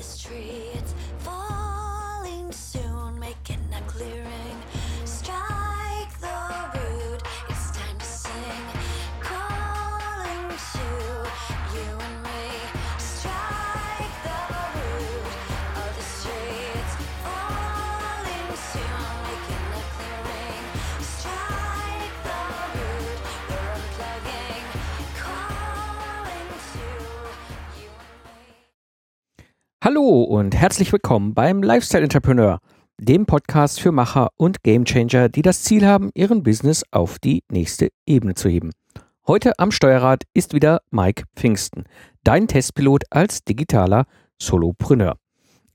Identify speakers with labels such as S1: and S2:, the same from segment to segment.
S1: this tree.
S2: Hallo und herzlich willkommen beim Lifestyle Entrepreneur, dem Podcast für Macher und Gamechanger, die das Ziel haben, ihren Business auf die nächste Ebene zu heben. Heute am Steuerrad ist wieder Mike Pfingsten, dein Testpilot als digitaler Solopreneur.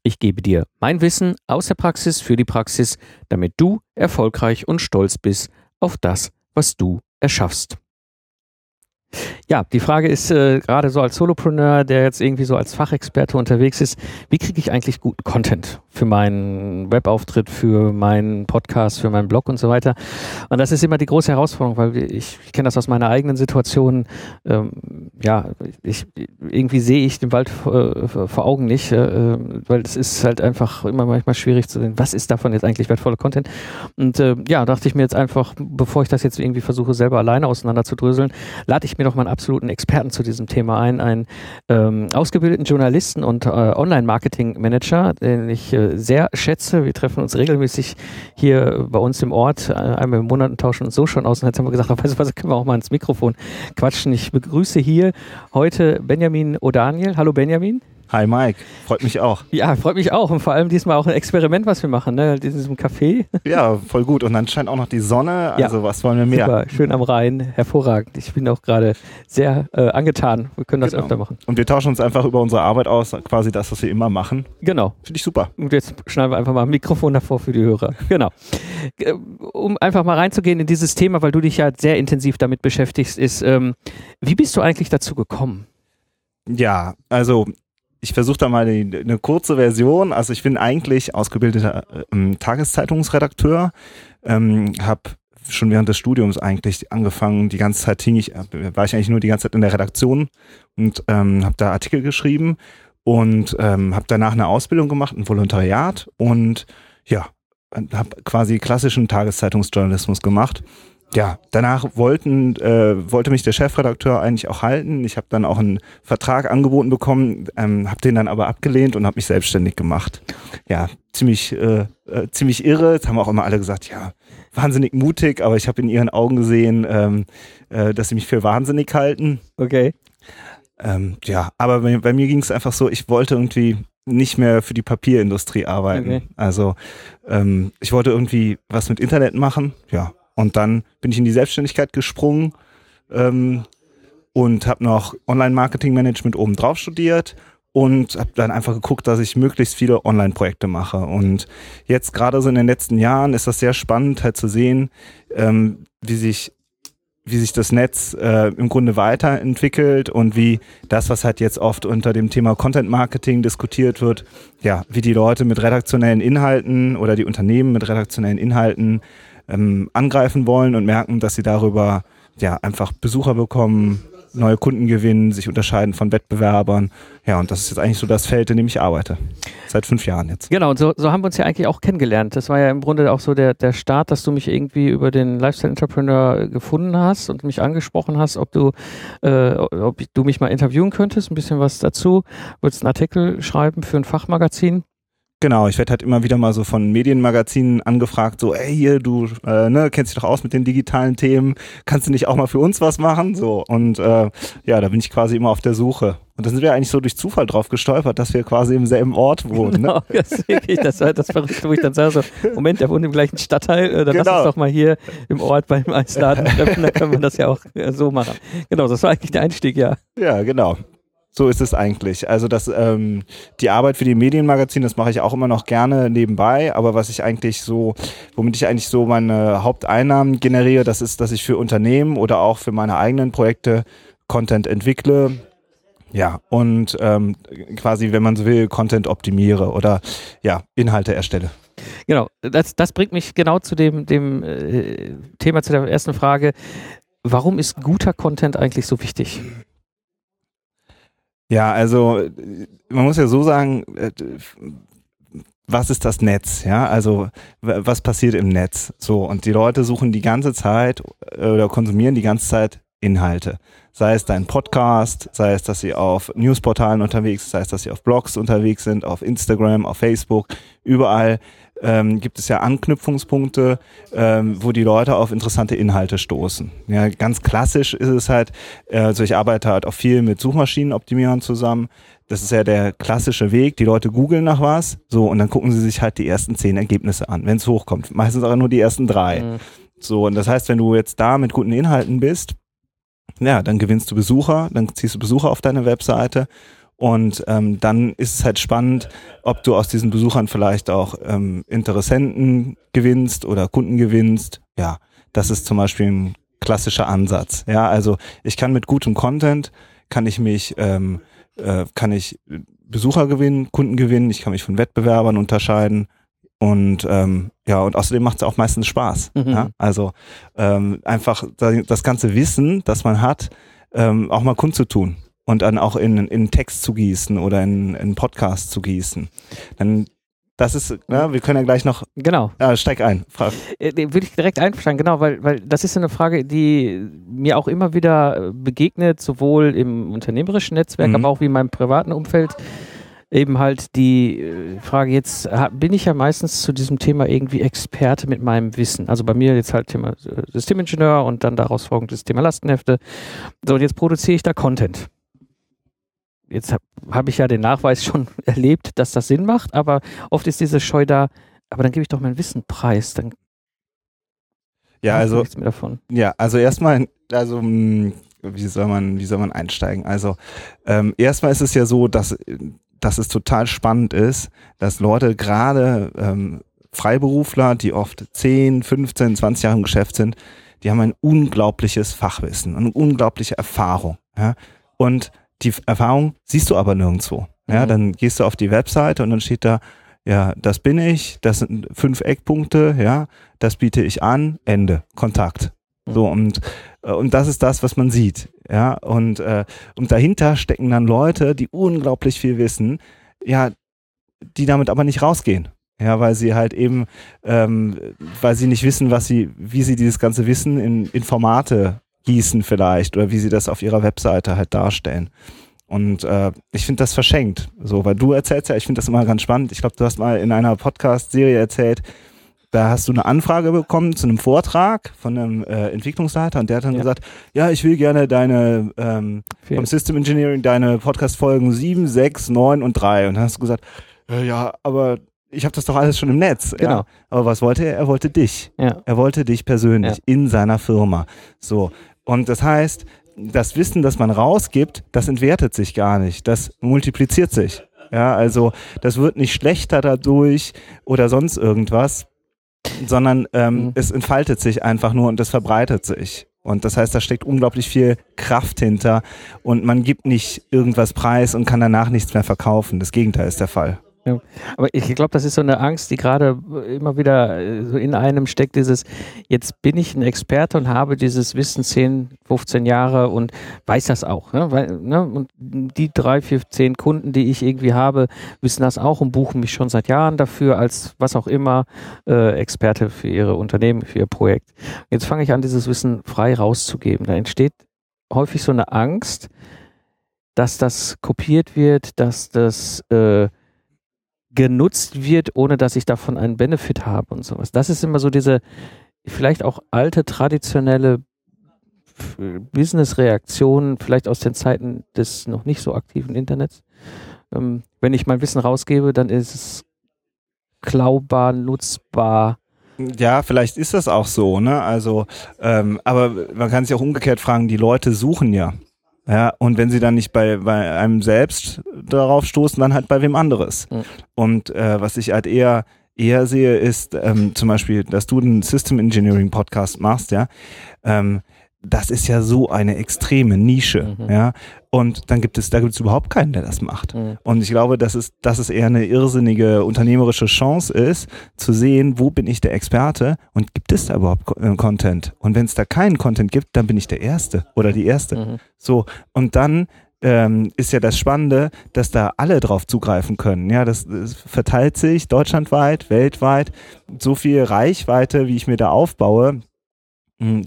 S2: Ich gebe dir mein Wissen aus der Praxis für die Praxis, damit du erfolgreich und stolz bist auf das, was du erschaffst. Ja, die Frage ist äh, gerade so als Solopreneur, der jetzt irgendwie so als Fachexperte unterwegs ist, wie kriege ich eigentlich guten Content für meinen Webauftritt, für meinen Podcast, für meinen Blog und so weiter. Und das ist immer die große Herausforderung, weil ich, ich kenne das aus meiner eigenen Situation. Ähm, ja, ich, irgendwie sehe ich den Wald äh, vor Augen nicht, äh, weil es ist halt einfach immer manchmal schwierig zu sehen, was ist davon jetzt eigentlich wertvoller Content. Und äh, ja, dachte ich mir jetzt einfach, bevor ich das jetzt irgendwie versuche, selber alleine auseinanderzudröseln, lade ich mir doch mal einen absoluten Experten zu diesem Thema ein, einen ähm, ausgebildeten Journalisten und äh, Online-Marketing-Manager, den ich äh, sehr schätze. Wir treffen uns regelmäßig hier bei uns im Ort, äh, einmal im Monat und tauschen uns so schon aus. Und jetzt haben wir gesagt, weißt du was, können wir auch mal ins Mikrofon quatschen. Ich begrüße hier heute Benjamin O'Daniel. Hallo Benjamin.
S3: Hi Mike, freut mich auch.
S2: Ja, freut mich auch. Und vor allem diesmal auch ein Experiment, was wir machen, ne? In diesem Café.
S3: Ja, voll gut. Und dann scheint auch noch die Sonne.
S2: Ja.
S3: Also was wollen wir mehr?
S2: Super, schön am Rhein, hervorragend. Ich bin auch gerade sehr äh, angetan. Wir können das
S3: Genau.
S2: öfter machen.
S3: Und wir tauschen uns einfach über unsere Arbeit aus, quasi das, was wir immer machen.
S2: Genau.
S3: Finde ich super.
S2: Und jetzt schneiden wir einfach mal ein Mikrofon davor für die Hörer. Genau. Äh, Um einfach mal reinzugehen in dieses Thema, weil du dich ja sehr intensiv damit beschäftigst, ist, ähm, wie bist du eigentlich dazu gekommen?
S3: Ja, also ich versuche da mal die, eine kurze Version. Also ich bin eigentlich ausgebildeter ähm, Tageszeitungsredakteur, ähm, habe schon während des Studiums eigentlich angefangen, die ganze Zeit hing ich, äh, war ich eigentlich nur die ganze Zeit in der Redaktion und ähm, habe da Artikel geschrieben und ähm, habe danach eine Ausbildung gemacht, ein Volontariat und ja, habe quasi klassischen Tageszeitungsjournalismus gemacht. Ja, danach wollten, äh, wollte mich der Chefredakteur eigentlich auch halten. Ich habe dann auch einen Vertrag angeboten bekommen, ähm, habe den dann aber abgelehnt und habe mich selbstständig gemacht. Ja, ziemlich, äh, äh, ziemlich irre. Jetzt haben auch immer alle gesagt, ja, wahnsinnig mutig, aber ich habe in ihren Augen gesehen, ähm, äh, dass sie mich für wahnsinnig halten.
S2: Okay.
S3: Ähm, ja, aber bei, bei mir ging es einfach so, ich wollte irgendwie nicht mehr für die Papierindustrie arbeiten.
S2: Okay.
S3: Also ähm, ich wollte irgendwie was mit Internet machen, ja. Und dann bin ich in die Selbstständigkeit gesprungen ähm, und habe noch Online-Marketing-Management obendrauf studiert und habe dann einfach geguckt, dass ich möglichst viele Online-Projekte mache. Und jetzt gerade so in den letzten Jahren ist das sehr spannend halt zu sehen, ähm, wie sich wie sich das Netz äh, im Grunde weiterentwickelt und wie das, was halt jetzt oft unter dem Thema Content Marketing diskutiert wird, ja, wie die Leute mit redaktionellen Inhalten oder die Unternehmen mit redaktionellen Inhalten ähm, angreifen wollen und merken, dass sie darüber ja einfach Besucher bekommen, neue Kunden gewinnen, sich unterscheiden von Wettbewerbern. Ja, und das ist jetzt eigentlich so das Feld, in dem ich arbeite. Seit fünf Jahren jetzt.
S2: Genau, und so, so haben wir uns ja eigentlich auch kennengelernt. Das war ja im Grunde auch so der, der Start, dass du mich irgendwie über den Lifestyle Entrepreneur gefunden hast und mich angesprochen hast, ob du, äh, ob du mich mal interviewen könntest, ein bisschen was dazu. Wolltest einen Artikel schreiben für ein Fachmagazin?
S3: Genau, ich werde halt immer wieder mal so von Medienmagazinen angefragt, so, ey, hier, du äh, ne, kennst dich doch aus mit den digitalen Themen, kannst du nicht auch mal für uns was machen? So, und äh, ja, da bin ich quasi immer auf der Suche. Und da sind wir eigentlich so durch Zufall drauf gestolpert, dass wir quasi im selben Ort wohnen. Ne?
S2: Genau, das, ist wirklich- das war das Verrückte, wo ich dann sage, so, Moment, der wohnt im gleichen Stadtteil, äh, dann lass
S3: Genau.
S2: uns doch mal hier im Ort beim Eisladen treffen, dann können wir das ja auch äh, so machen. Genau, das war eigentlich der Einstieg, ja.
S3: Ja, genau. So ist es eigentlich. Also das, ähm, die Arbeit für die Medienmagazine, das mache ich auch immer noch gerne nebenbei, aber was ich eigentlich so, womit ich eigentlich so meine Haupteinnahmen generiere, das ist, dass ich für Unternehmen oder auch für meine eigenen Projekte Content entwickle. Ja, und ähm, quasi, wenn man so will, Content optimiere oder ja, Inhalte erstelle.
S2: Genau, das, das bringt mich genau zu dem, dem äh, Thema, zu der ersten Frage. Warum ist guter Content eigentlich so wichtig?
S3: Ja, also man muss ja so sagen, äh, was ist das Netz? Ja, also was passiert im Netz? So und die Leute suchen die ganze Zeit äh, oder konsumieren die ganze Zeit Inhalte. Sei es dein Podcast, sei es, dass sie auf Newsportalen unterwegs sind, sei es, dass sie auf Blogs unterwegs sind, auf Instagram, auf Facebook, überall ähm, gibt es ja Anknüpfungspunkte, ähm, wo die Leute auf interessante Inhalte stoßen. Ja, ganz klassisch ist es halt, äh, also ich arbeite halt auch viel mit Suchmaschinenoptimierern zusammen. Das ist ja der klassische Weg. Die Leute googeln nach was, so, und dann gucken sie sich halt die ersten zehn Ergebnisse an, wenn es hochkommt. Meistens aber nur die ersten drei.
S2: Mhm.
S3: So, und das heißt, wenn du jetzt da mit guten Inhalten bist, ja, dann gewinnst du Besucher, dann ziehst du Besucher auf deine Webseite und ähm, dann ist es halt spannend, ob du aus diesen Besuchern vielleicht auch ähm, Interessenten gewinnst oder Kunden gewinnst. Ja, das ist zum Beispiel ein klassischer Ansatz. Ja, also ich kann mit gutem Content, kann ich mich, ähm, äh, kann ich Besucher gewinnen, Kunden gewinnen, ich kann mich von Wettbewerbern unterscheiden und ähm, ja, und außerdem macht es auch meistens Spaß.
S2: Mhm.
S3: Ja? Also ähm, einfach da- das ganze Wissen, das man hat, ähm, auch mal kundzutun und dann auch in, in Text zu gießen oder in, in Podcast zu gießen. Dann das ist, ne, wir können ja gleich noch,
S2: Genau.
S3: äh, steig ein, frag.
S2: Äh, Würde ich direkt einverstanden, genau, weil, weil das ist eine Frage, die mir auch immer wieder äh, begegnet, sowohl im unternehmerischen Netzwerk,
S3: Mhm.
S2: aber auch wie in meinem privaten Umfeld. Eben halt die äh, Frage, jetzt bin ich ja meistens zu diesem Thema irgendwie Experte mit meinem Wissen. Also bei mir jetzt halt Thema Systemingenieur und dann daraus folgend das Thema Lastenhefte. So, und jetzt produziere ich da Content. Jetzt habe hab ich ja den Nachweis schon erlebt, dass das Sinn macht, aber oft ist diese Scheu da, aber dann gebe ich doch mein Wissen preis, dann
S3: Ja, also
S2: nichts mehr davon.
S3: Ja, also erstmal, also mh, wie soll man, wie soll man einsteigen? Also ähm, erstmal ist es ja so, dass, dass es total spannend ist, dass Leute gerade ähm, Freiberufler, die oft 10, 15, 20 Jahre im Geschäft sind, die haben ein unglaubliches Fachwissen, eine unglaubliche Erfahrung. Ja? Und die Erfahrung siehst du aber nirgendwo. Ja,
S2: Mhm.
S3: dann gehst du auf die Webseite und dann steht da, ja, das bin ich, das sind fünf Eckpunkte, ja, das biete ich an, Ende, Kontakt. So und äh, und das ist das, was man sieht, ja und äh, und dahinter stecken dann Leute, die unglaublich viel wissen, ja, die damit aber nicht rausgehen, ja, weil sie halt eben, ähm, weil sie nicht wissen, was sie, wie sie dieses ganze Wissen in, in Formate gießen vielleicht oder wie sie das auf ihrer Webseite halt darstellen. Und äh, ich finde das verschenkt, so, weil du erzählst ja, ich finde das immer ganz spannend. Ich glaube, du hast mal in einer Podcast-Serie erzählt, da hast du eine Anfrage bekommen zu einem Vortrag von einem äh, Entwicklungsleiter und der hat dann
S2: Ja.
S3: gesagt, ja, ich will gerne deine ähm,
S2: Viel-
S3: vom System Engineering deine Podcast-Folgen 7, 6, 9 und 3. Und dann hast du gesagt, äh, ja, aber ich habe das doch alles schon im Netz.
S2: Genau.
S3: Ja. Aber was wollte er? Er wollte dich.
S2: Ja.
S3: Er wollte dich persönlich
S2: Ja.
S3: in seiner Firma. So. Und das heißt, das Wissen, das man rausgibt, das entwertet sich gar nicht. Das multipliziert sich. Ja, also das wird nicht schlechter dadurch oder sonst irgendwas, sondern ähm,
S2: Mhm.
S3: es entfaltet sich einfach nur und es verbreitet sich. Und das heißt, da steckt unglaublich viel Kraft hinter und man gibt nicht irgendwas preis und kann danach nichts mehr verkaufen. Das Gegenteil ist der Fall.
S2: Aber ich glaube, das ist so eine Angst, die gerade immer wieder äh, so in einem steckt, dieses, jetzt bin ich ein Experte und habe dieses Wissen 10, 15 Jahre und weiß das auch. Ne? Weil, ne? Und die drei, vier, zehn Kunden, die ich irgendwie habe, wissen das auch und buchen mich schon seit Jahren dafür als was auch immer äh, Experte für ihre Unternehmen, für ihr Projekt. Jetzt fange ich an, dieses Wissen frei rauszugeben. Da entsteht häufig so eine Angst, dass das kopiert wird, dass das äh, genutzt wird, ohne dass ich davon einen Benefit habe und sowas. Das ist immer so diese vielleicht auch alte traditionelle F- Business-Reaktion, vielleicht aus den Zeiten des noch nicht so aktiven Internets. Ähm, wenn ich mein Wissen rausgebe, dann ist es klaubar, nutzbar.
S3: Ja, vielleicht ist das auch so, ne? Also, ähm, aber man kann sich auch umgekehrt fragen, die Leute suchen ja. Ja, und wenn sie dann nicht bei, bei einem selbst darauf stoßen, dann halt bei wem anderes.
S2: Mhm.
S3: Und äh, was ich halt eher eher sehe, ist ähm, zum Beispiel, dass du einen System Engineering Podcast machst, ja. Ähm, das ist ja so eine extreme Nische,
S2: Mhm.
S3: ja. Und dann gibt es, da gibt es überhaupt keinen, der das macht.
S2: Mhm.
S3: Und ich glaube, dass es, dass es eher eine irrsinnige unternehmerische Chance ist, zu sehen, wo bin ich der Experte und gibt es da überhaupt äh, Content? Und wenn es da keinen Content gibt, dann bin ich der Erste oder die Erste.
S2: Mhm.
S3: So, und dann ähm, ist ja das Spannende, dass da alle drauf zugreifen können. Ja, das, das verteilt sich deutschlandweit, weltweit. So viel Reichweite, wie ich mir da aufbaue,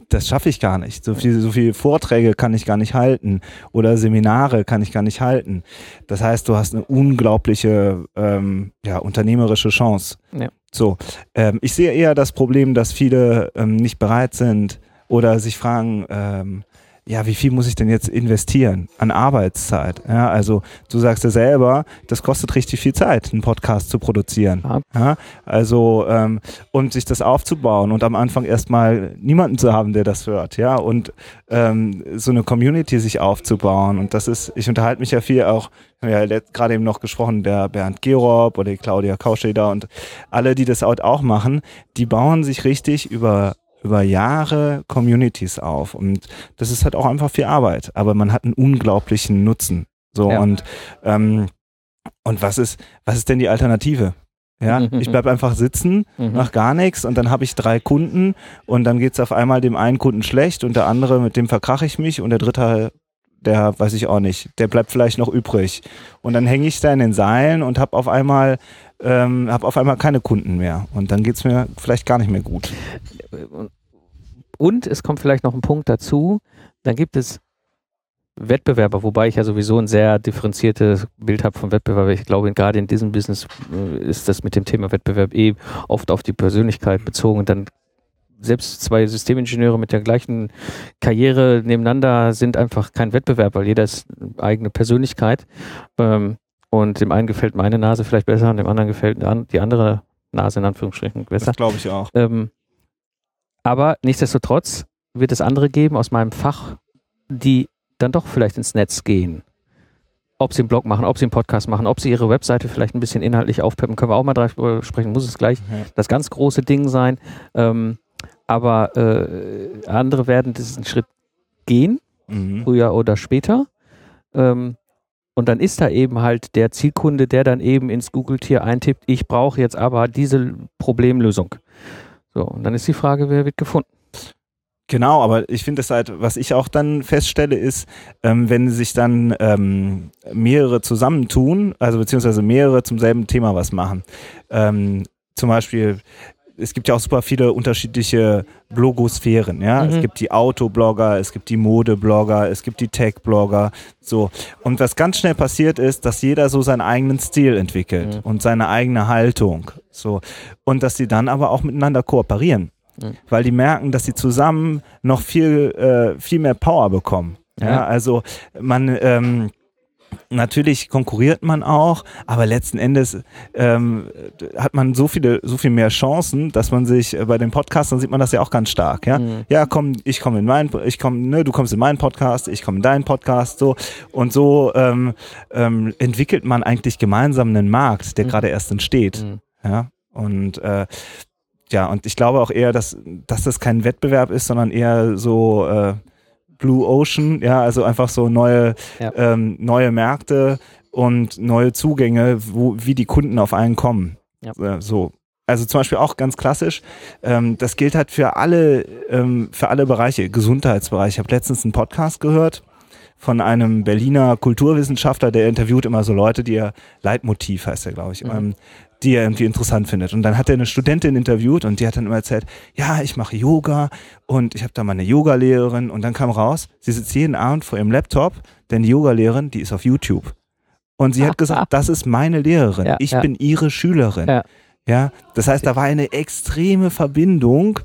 S3: das schaffe ich gar nicht. So viel, so viele Vorträge kann ich gar nicht halten oder Seminare kann ich gar nicht halten. Das heißt, du hast eine unglaubliche ähm, ja, unternehmerische Chance.
S2: Ja.
S3: So, ähm, ich sehe eher das Problem, dass viele ähm, nicht bereit sind oder sich fragen, ähm, ja, wie viel muss ich denn jetzt investieren an Arbeitszeit? Ja, also du sagst ja selber, das kostet richtig viel Zeit, einen Podcast zu produzieren.
S2: Ja.
S3: Ja, also ähm, und sich das aufzubauen und am Anfang erstmal niemanden zu haben, der das hört, ja, und ähm, so eine Community sich aufzubauen. Und das ist, ich unterhalte mich ja viel auch, wir haben ja gerade eben noch gesprochen, der Bernd Gerob oder die Claudia Kauscheder und alle, die das auch machen, die bauen sich richtig über über Jahre Communities auf und das ist halt auch einfach viel Arbeit, aber man hat einen unglaublichen Nutzen. So
S2: Ja.
S3: und ähm, und was ist was ist denn die Alternative? Ja, ich bleib einfach sitzen,
S2: Mhm.
S3: mach gar nichts und dann habe ich drei Kunden und dann geht's auf einmal dem einen Kunden schlecht und der andere, mit dem verkrache ich mich und der dritte, der weiß ich auch nicht, der bleibt vielleicht noch übrig. Und dann hänge ich da in den Seilen und habe auf einmal ähm, habe auf einmal keine Kunden mehr und dann geht's mir vielleicht gar nicht mehr gut.
S2: Und es kommt vielleicht noch ein Punkt dazu, dann gibt es Wettbewerber, wobei ich ja sowieso ein sehr differenziertes Bild habe von Wettbewerber. Ich glaube, gerade in diesem Business äh, ist das mit dem Thema Wettbewerb eh oft auf die Persönlichkeit bezogen und dann selbst zwei Systemingenieure mit der gleichen Karriere nebeneinander sind einfach kein Wettbewerb, weil jeder ist eine eigene Persönlichkeit. Ähm, und dem einen gefällt meine Nase vielleicht besser und dem anderen gefällt die andere Nase in Anführungsstrichen besser.
S3: Das glaube ich auch.
S2: Ähm, aber nichtsdestotrotz wird es andere geben aus meinem Fach, die dann doch vielleicht ins Netz gehen. Ob sie einen Blog machen, ob sie einen Podcast machen, ob sie ihre Webseite vielleicht ein bisschen inhaltlich aufpeppen, können wir auch mal drüber sprechen, muss es gleich
S3: Ja.
S2: das ganz große Ding sein. Ähm, aber äh, andere werden diesen Schritt gehen,
S3: Mhm.
S2: früher oder später. Ähm, und dann ist da eben halt der Zielkunde, der dann eben ins Google-Tier eintippt, ich brauche jetzt aber diese Problemlösung. So, und dann ist die Frage, wer wird gefunden?
S3: Genau, aber ich finde es halt, was ich auch dann feststelle, ist, ähm, wenn sich dann ähm, mehrere zusammentun, also beziehungsweise mehrere zum selben Thema was machen. Ähm, zum Beispiel, es gibt ja auch super viele unterschiedliche Blogosphären, ja.
S2: Mhm.
S3: Es gibt die Autoblogger, es gibt die Modeblogger, es gibt die Tech-Blogger, so. Und was ganz schnell passiert ist, dass jeder so seinen eigenen Stil entwickelt
S2: Mhm.
S3: und seine eigene Haltung, so. Und dass sie dann aber auch miteinander kooperieren weil die merken, dass sie zusammen noch viel, äh, viel mehr Power bekommen. Ja. also man, ähm, natürlich konkurriert man auch, aber letzten Endes ähm, hat man so viele, so viel mehr Chancen, dass man sich äh, bei den Podcastern sieht man das ja auch ganz stark, ja.
S2: Mhm.
S3: Ja, komm, ich komme in meinen, ich komme, ne, du kommst in meinen Podcast, ich komme in deinen Podcast, so und so ähm, ähm, entwickelt man eigentlich gemeinsam einen Markt, der
S2: Mhm.
S3: gerade erst entsteht.
S2: Mhm.
S3: Ja, und äh, ja, und ich glaube auch eher, dass, dass das kein Wettbewerb ist, sondern eher so äh, Blue Ocean, ja, also einfach so neue,
S2: Ja.
S3: ähm, neue Märkte und neue Zugänge, wo, wie die Kunden auf einen kommen.
S2: Ja.
S3: Äh, so. Also zum Beispiel auch ganz klassisch, ähm, das gilt halt für alle, ähm, für alle Bereiche, Gesundheitsbereich. Ich habe letztens einen Podcast gehört von einem Berliner Kulturwissenschaftler, der interviewt immer so Leute, die er Leitmotiv heißt er, glaube ich,
S2: Mhm.
S3: Die er irgendwie interessant findet. Und dann hat er eine Studentin interviewt und die hat dann immer erzählt, ja, ich mache Yoga und ich habe da meine Yogalehrerin und dann kam raus, sie sitzt jeden Abend vor ihrem Laptop, denn die Yogalehrerin, die ist auf YouTube. Und sie hat gesagt, das ist meine Lehrerin,
S2: Ja,
S3: ich
S2: ja.
S3: bin ihre Schülerin.
S2: Ja.
S3: Ja, das heißt, da war eine extreme Verbindung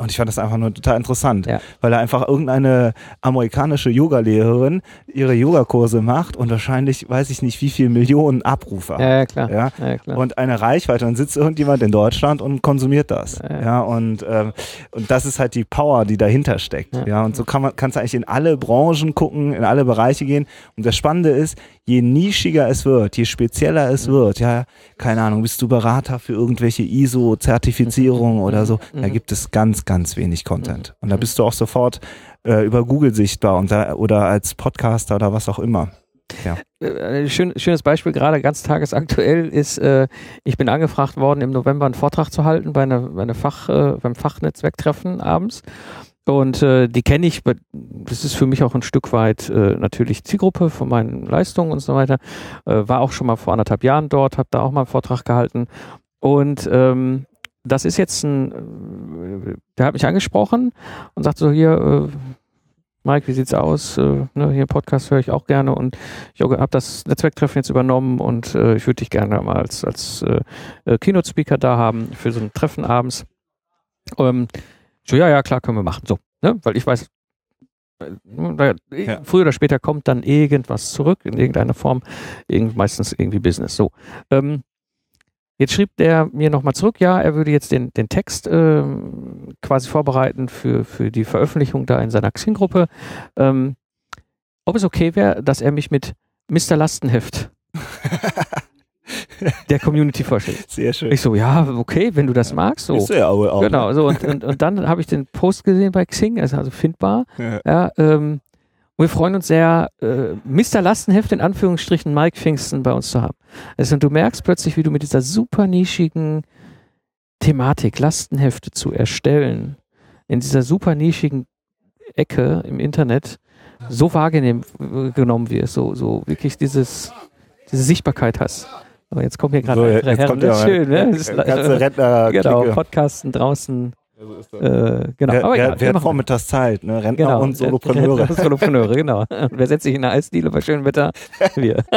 S3: und ich fand das einfach nur total interessant,
S2: Ja.
S3: weil da einfach irgendeine amerikanische Yogalehrerin ihre Yogakurse macht und wahrscheinlich, weiß ich nicht, wie viel Millionen Abrufe hat.
S2: ja, ja klar.
S3: Ja,
S2: klar.
S3: und eine Reichweite. Und sitzt irgendjemand in Deutschland und konsumiert das.
S2: Ja.
S3: Und, ähm, und das ist halt die Power, die dahinter steckt.
S2: Ja.
S3: Ja, und so kann man, kannst du eigentlich in alle Branchen gucken, in alle Bereiche gehen. Und das Spannende ist, je nischiger es wird, je spezieller es wird, ja, keine Ahnung, bist du Berater für irgendwelche ISO-Zertifizierungen oder so, da
S2: Mhm.
S3: gibt es ganz, ganz wenig Content. Und da bist du auch sofort äh, über Google sichtbar und da, oder als Podcaster oder was auch immer.
S2: Äh, schön, schönes Beispiel, gerade ganz tagesaktuell ist, äh, ich bin angefragt worden, im November einen Vortrag zu halten bei, einer, bei einer Fach, äh, beim Fachnetzwerktreffen abends. Und äh, die kenne ich, das ist für mich auch ein Stück weit äh, natürlich Zielgruppe von meinen Leistungen und so weiter. Äh, war auch schon mal vor anderthalb Jahren dort, habe da auch mal einen Vortrag gehalten. Und ähm, das ist jetzt ein, äh, der hat mich angesprochen und sagt so, hier, äh, Mike, wie sieht's aus? Äh, ne, hier Podcast höre ich auch gerne und ich habe das Netzwerktreffen jetzt übernommen und äh, ich würde dich gerne mal als, als äh, äh, Keynote-Speaker da haben für so ein Treffen abends. Ähm, so, ja, ja, klar, können wir machen. So, ne? Weil ich weiß, äh, da,
S3: Ja.
S2: früher oder später kommt dann irgendwas zurück in irgendeiner Form, irgend, meistens irgendwie Business. So. Ähm, jetzt schrieb der mir nochmal zurück, ja, er würde jetzt den, den Text ähm, quasi vorbereiten für, für die Veröffentlichung da in seiner Xing-Gruppe. Ähm, ob es okay wäre, dass er mich mit Mr. Lastenheft der Community vorstellt.
S3: Sehr schön.
S2: Ich so, ja, okay, wenn du das magst. So.
S3: Bist du ja auch,
S2: Genau, so und, und, und dann habe ich den Post gesehen bei Xing, ist also findbar.
S3: Ja.
S2: Ja, ähm, und wir freuen uns sehr, äh, Mr. Lastenheft in Anführungsstrichen Mike Pfingsten bei uns zu haben. Also und du merkst plötzlich, wie du mit dieser super nischigen Thematik, Lastenhefte zu erstellen, in dieser super nischigen Ecke im Internet so wahrgenommen genommen wirst, so, so wirklich dieses, diese Sichtbarkeit hast. Aber jetzt kommt hier gerade
S3: So,
S2: ein
S3: jetzt
S2: Herren,
S3: kommt
S2: das ist
S3: ja
S2: schön, ne? Das ist,
S3: ganze Rentner
S2: genau. Podcasten draußen,
S3: So ist das.
S2: äh, genau.
S3: Wer,
S2: Aber
S3: wer,
S2: egal, wir
S3: wer hat vormittags Zeit? Ne? Rentner
S2: Genau.
S3: und Solopreneure.
S2: Rentner und Solopreneure, genau. Und wer setzt sich in eine Eisdiele bei schönem Wetter? Wir.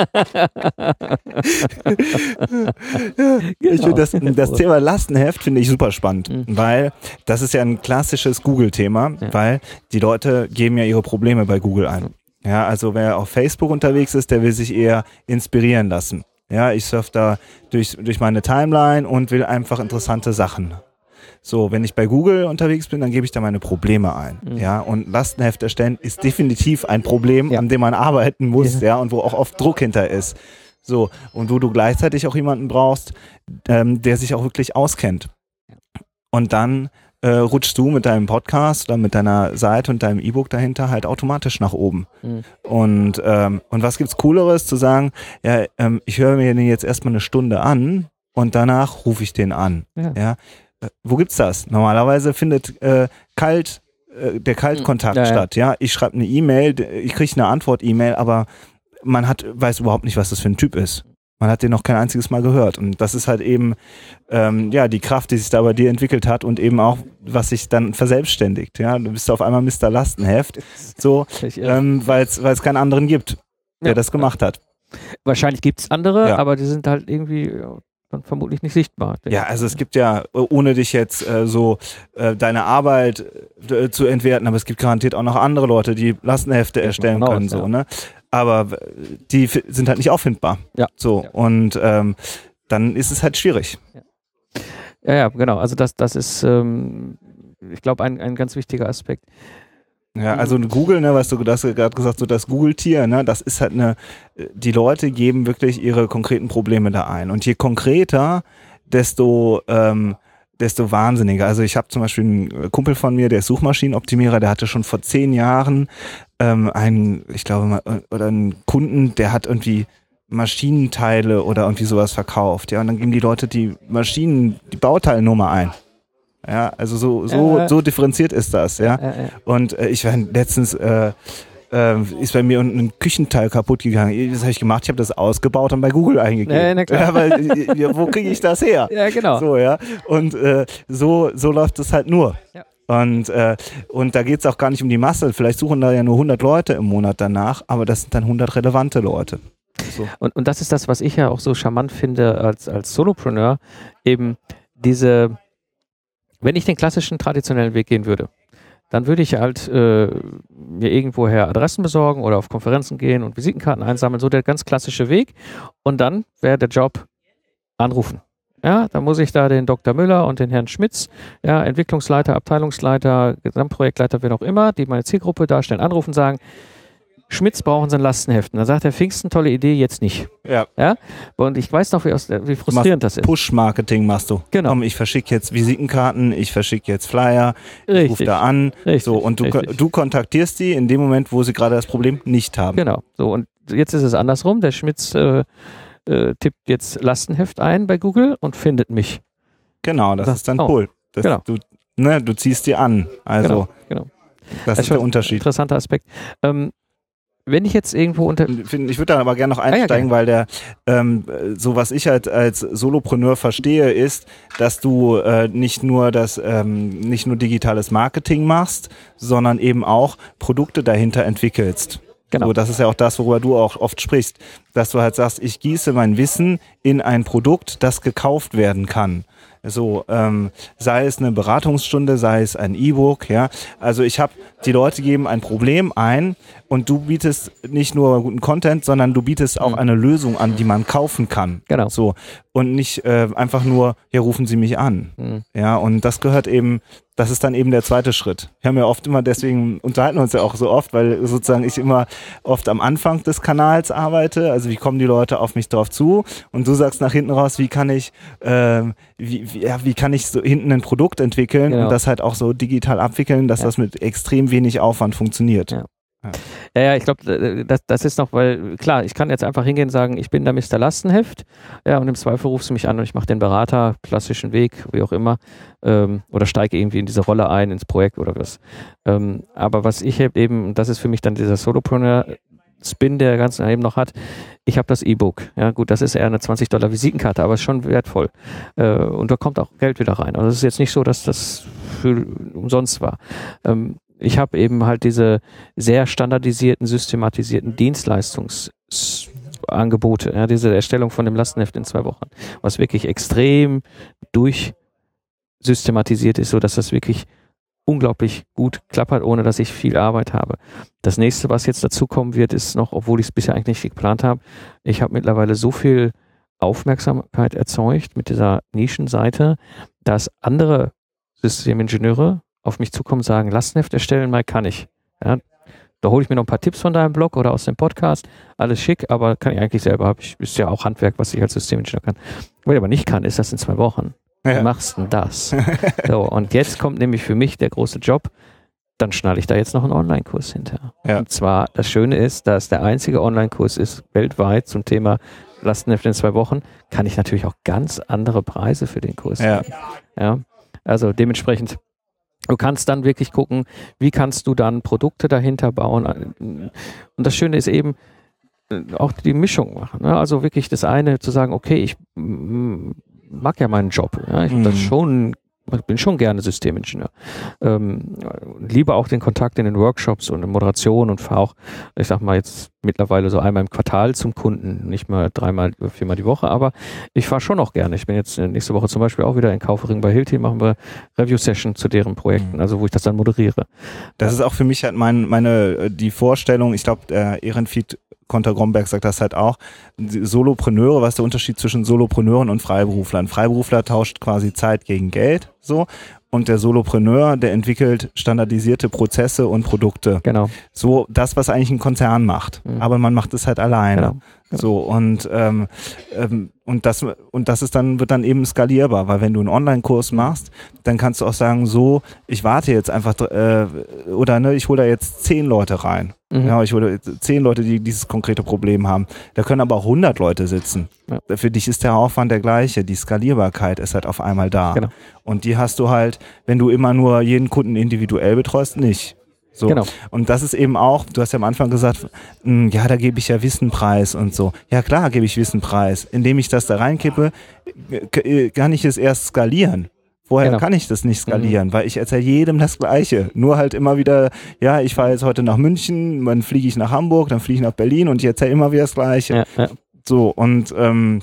S3: Ich finde das,
S2: Genau.
S3: das Thema Lastenheft finde ich super spannend,
S2: Mhm.
S3: weil das ist ja ein klassisches Google-Thema,
S2: Ja.
S3: weil die Leute geben ja ihre Probleme bei Google ein. Ja, also wer auf Facebook unterwegs ist, der will sich eher inspirieren lassen. Ja, ich surfe da durch, durch meine Timeline und will einfach interessante Sachen. So, wenn ich bei Google unterwegs bin, dann gebe ich da meine Probleme ein.
S2: Mhm.
S3: Ja, und Lastenheft erstellen ist definitiv ein Problem,
S2: Ja.
S3: an dem man arbeiten muss,
S2: Ja.
S3: ja, und wo auch oft Druck hinter ist. So, und wo du gleichzeitig auch jemanden brauchst, ähm, der sich auch wirklich auskennt. Und dann äh, rutschst du mit deinem Podcast oder mit deiner Seite und deinem E-Book dahinter halt automatisch nach oben.
S2: Mhm.
S3: Und, ähm, und was gibt's Cooleres zu sagen, ja, ähm, ich höre mir den jetzt erstmal eine Stunde an und danach rufe ich den an.
S2: Ja.
S3: Ja. Äh, wo gibt's das? Normalerweise findet äh, kalt äh, der Kaltkontakt
S2: Ja,
S3: statt. Ja, ich schreibe eine E-Mail, ich kriege eine Antwort-E-Mail, aber man hat weiß überhaupt nicht, was das für ein Typ ist. Man hat den noch kein einziges Mal gehört. Und das ist halt eben ähm, ja die Kraft, die sich da bei dir entwickelt hat und eben auch, was sich dann verselbstständigt. Ja, du bist auf einmal Mr. Lastenheft, so,
S2: äh,
S3: ähm, weil es keinen anderen gibt, der
S2: Ja.
S3: das gemacht hat.
S2: wahrscheinlich gibt es andere,
S3: Ja.
S2: aber die sind halt irgendwie dann vermutlich nicht sichtbar.
S3: Ja, also es gibt ja, ohne dich jetzt äh, so äh, deine Arbeit äh, zu entwerten, aber es gibt garantiert auch noch andere Leute, die Lastenhefte erstellen
S2: davon aus,
S3: können, so,
S2: ja.
S3: ne? Aber äh, die sind halt nicht auffindbar.
S2: Ja.
S3: So.
S2: Ja.
S3: Und ähm, dann ist es halt schwierig.
S2: Ja, ja, genau. Also das, das ist, ähm, ich glaube, ein, ein ganz wichtiger Aspekt.
S3: Ja,
S2: Mhm.
S3: also Google, ne, was du, hast ja gerade gesagt, so das Google-Tier, ne, das ist halt eine, die Leute geben wirklich ihre konkreten Probleme da ein. Und je konkreter, desto, ähm, desto wahnsinniger. Also ich habe zum Beispiel einen Kumpel von mir, der ist Suchmaschinenoptimierer, der hatte schon vor zehn Jahren ähm, einen, ich glaube mal, äh, oder einen Kunden, der hat irgendwie Maschinenteile oder irgendwie sowas verkauft. Ja, und dann geben die Leute die Maschinen, die Bauteilnummer ein. Ja, also so, so,
S2: Ja.
S3: so differenziert ist das, ja.
S2: Äh, äh,
S3: Und äh, ich war letztens, äh, ist bei mir ein Küchenteil kaputt gegangen. Das habe ich gemacht, ich habe das ausgebaut und bei Google eingegeben.
S2: Ja, na klar.
S3: Ja, weil, äh, ja, wo kriege ich das her?
S2: ja, genau.
S3: So, ja. Und äh, so, so läuft es halt nur.
S2: Ja.
S3: Und, äh, und da geht es auch gar nicht um die Masse. Vielleicht suchen da ja nur 100 Leute im Monat danach, aber das sind dann 100 relevante Leute. So.
S2: Und, und das ist das, was ich ja auch so charmant finde als, als Solopreneur, eben diese, wenn ich den klassischen traditionellen Weg gehen würde, dann würde ich halt äh, mir irgendwoher Adressen besorgen oder auf Konferenzen gehen und Visitenkarten einsammeln, so der ganz klassische Weg. Und dann wäre der Job anrufen. Ja, dann muss ich da den Dr. Müller und den Herrn Schmitz, ja, Entwicklungsleiter, Abteilungsleiter, Gesamtprojektleiter, wer auch immer, die meine Zielgruppe darstellen, anrufen, sagen, Schmitz brauchen sein Lastenheften. Dann sagt der Pfingsten, tolle Idee, jetzt nicht.
S3: Ja.
S2: Ja? Und ich weiß noch, wie, aus, wie frustrierend das ist.
S3: Push-Marketing machst du.
S2: Genau.
S3: Komm, ich verschicke jetzt Visitenkarten, ich verschicke jetzt Flyer, ich rufe
S2: Richtig.
S3: da an.
S2: Richtig,
S3: so, und du,
S2: richtig.
S3: du kontaktierst die in dem Moment, wo sie gerade das Problem nicht haben.
S2: Genau. So, und jetzt ist es andersrum. Der Schmitz äh, äh, tippt jetzt Lastenheft ein bei Google und findet mich.
S3: Genau, das
S2: Das-
S3: ist dann
S2: oh.
S3: cool. Das,
S2: Genau.
S3: du, ne, du ziehst die an. Also,
S2: Genau. genau.
S3: Das ist
S2: schon
S3: der Unterschied.
S2: Interessanter Aspekt. Ähm, wenn ich jetzt irgendwo unter.
S3: Ich würde da aber gerne noch
S2: ja,
S3: einsteigen, weil der, ähm, so was ich halt als Solopreneur verstehe, ist, dass du äh, nicht nur das, ähm, nicht nur digitales Marketing machst, sondern eben auch Produkte dahinter entwickelst.
S2: Genau.
S3: So, das ist ja auch das, worüber du auch oft sprichst, dass du halt sagst, ich gieße mein Wissen in ein Produkt, das gekauft werden kann. So, ähm, sei es eine Beratungsstunde, sei es ein E-Book, ja. Also ich habe, die Leute geben ein Problem ein und du bietest nicht nur guten Content, sondern du bietest auch eine Lösung an, die man kaufen kann.
S2: Genau.
S3: So. Und nicht äh, einfach nur, ja, rufen Sie mich an.
S2: Mhm.
S3: Ja, und das gehört eben, das ist dann eben der zweite Schritt. Wir haben ja oft immer, deswegen unterhalten wir uns ja auch so oft, weil sozusagen ich immer oft am Anfang des Kanals arbeite. Also wie kommen die Leute auf mich drauf zu? Und du sagst nach hinten raus, wie kann ich, ähm, wie, wie, ja, wie kann ich so hinten ein Produkt entwickeln
S2: Genau.
S3: und das halt auch so digital abwickeln, dass
S2: Ja.
S3: das mit extrem wenig Aufwand funktioniert.
S2: Ja. Ja, ja, ich glaube, das, das ist noch, weil klar, ich kann jetzt einfach hingehen und sagen, ich bin der Mr. Lastenheft, ja, und im Zweifel rufst du mich an und ich mache den Berater, klassischen Weg, wie auch immer, ähm, oder steige irgendwie in diese Rolle ein, ins Projekt oder was. Ähm, aber was ich hab eben, das ist für mich dann dieser Solopreneur-Spin, der ganzen eben noch hat, ich habe das E-Book. Ja, gut, das ist eher eine 20 Dollar Visitenkarte, aber ist schon wertvoll. Äh, und da kommt auch Geld wieder rein. Also es ist jetzt nicht so, dass das für umsonst war. Ähm, ich habe eben halt diese sehr standardisierten, systematisierten Dienstleistungsangebote, ja, diese Erstellung von dem Lastenheft in zwei Wochen, was wirklich extrem durchsystematisiert ist, so dass das wirklich unglaublich gut klappert, ohne dass ich viel Arbeit habe. Das nächste, was jetzt dazu kommen wird, ist noch, obwohl ich es bisher eigentlich nicht geplant habe, ich habe mittlerweile so viel Aufmerksamkeit erzeugt mit dieser Nischenseite, dass andere Systemingenieure auf mich zukommen und sagen, Lastenheft erstellen, mal kann ich. Ja, da hole ich mir noch ein paar Tipps von deinem Blog oder aus dem Podcast. Alles schick, aber kann ich eigentlich selber. Hab ich, ist ja auch Handwerk, was ich als Systemingenieur kann. Was ich aber nicht kann, ist das in zwei Wochen. Wie
S3: Ja.
S2: machst du denn das? so, und jetzt kommt nämlich für mich der große Job. Dann schnalle ich da jetzt noch einen Online-Kurs hinter.
S3: Ja.
S2: Und zwar, das Schöne ist, dass der einzige Online-Kurs ist weltweit zum Thema Lastenheft in zwei Wochen, kann ich natürlich auch ganz andere Preise für den Kurs
S3: Ja.
S2: Ja. Also dementsprechend, du kannst dann wirklich gucken, wie kannst du dann Produkte dahinter bauen. Und das Schöne ist eben, äh, auch die Mischung machen. Ne? Also wirklich das eine zu sagen, okay, ich mag ja meinen Job. Ja? Ich hab das
S3: Mhm.
S2: schon, ich bin schon gerne Systemingenieur. Ähm, liebe auch den Kontakt in den Workshops und in Moderation und fahre auch, ich sag mal jetzt mittlerweile so einmal im Quartal zum Kunden, nicht mal dreimal, viermal die Woche, aber ich fahre schon auch gerne. Ich bin jetzt äh, nächste Woche zum Beispiel auch wieder in Kaufering bei Hilti, machen wir Review-Session zu deren Projekten,
S3: Mhm.
S2: also wo ich das dann moderiere.
S3: Das ist auch für mich halt mein, meine, äh, die Vorstellung, ich glaube, der Ehrenfried Konter-Gromberg sagt das halt auch, Solopreneure, was ist der Unterschied zwischen Solopreneuren und Freiberuflern? Freiberufler tauscht quasi Zeit gegen Geld, so. Und der Solopreneur, der entwickelt standardisierte Prozesse und Produkte.
S2: Genau.
S3: So das, was eigentlich ein Konzern macht.
S2: Mhm.
S3: Aber man macht es halt alleine.
S2: Genau.
S3: So und ähm, ähm, und das und das ist dann wird dann eben skalierbar, weil wenn du einen Online-Kurs machst, dann kannst du auch sagen, so ich warte jetzt einfach äh, oder ne, ich hole da jetzt zehn Leute rein.
S2: Mhm.
S3: Ja, ich hole zehn Leute, die dieses konkrete Problem haben. Da können aber auch 100 Leute sitzen.
S2: Ja.
S3: Für dich ist der Aufwand der gleiche. Die Skalierbarkeit ist halt auf einmal da.
S2: Genau.
S3: Und die hast du halt, wenn du immer nur jeden Kunden individuell betreust, nicht. So.
S2: Genau.
S3: Und das ist eben auch, du hast ja am Anfang gesagt, mh, ja, da gebe ich ja Wissen preis und so. Ja, klar gebe ich Wissen preis. Indem ich das da reinkippe, äh, kann ich es erst skalieren. Vorher
S2: Genau.
S3: kann ich das nicht skalieren, weil ich erzähle jedem das Gleiche. Nur halt immer wieder, ja, ich fahre jetzt heute nach München, dann fliege ich nach Hamburg, dann fliege ich nach Berlin und ich erzähle immer wieder das Gleiche.
S2: Ja, ja.
S3: So, und, ähm,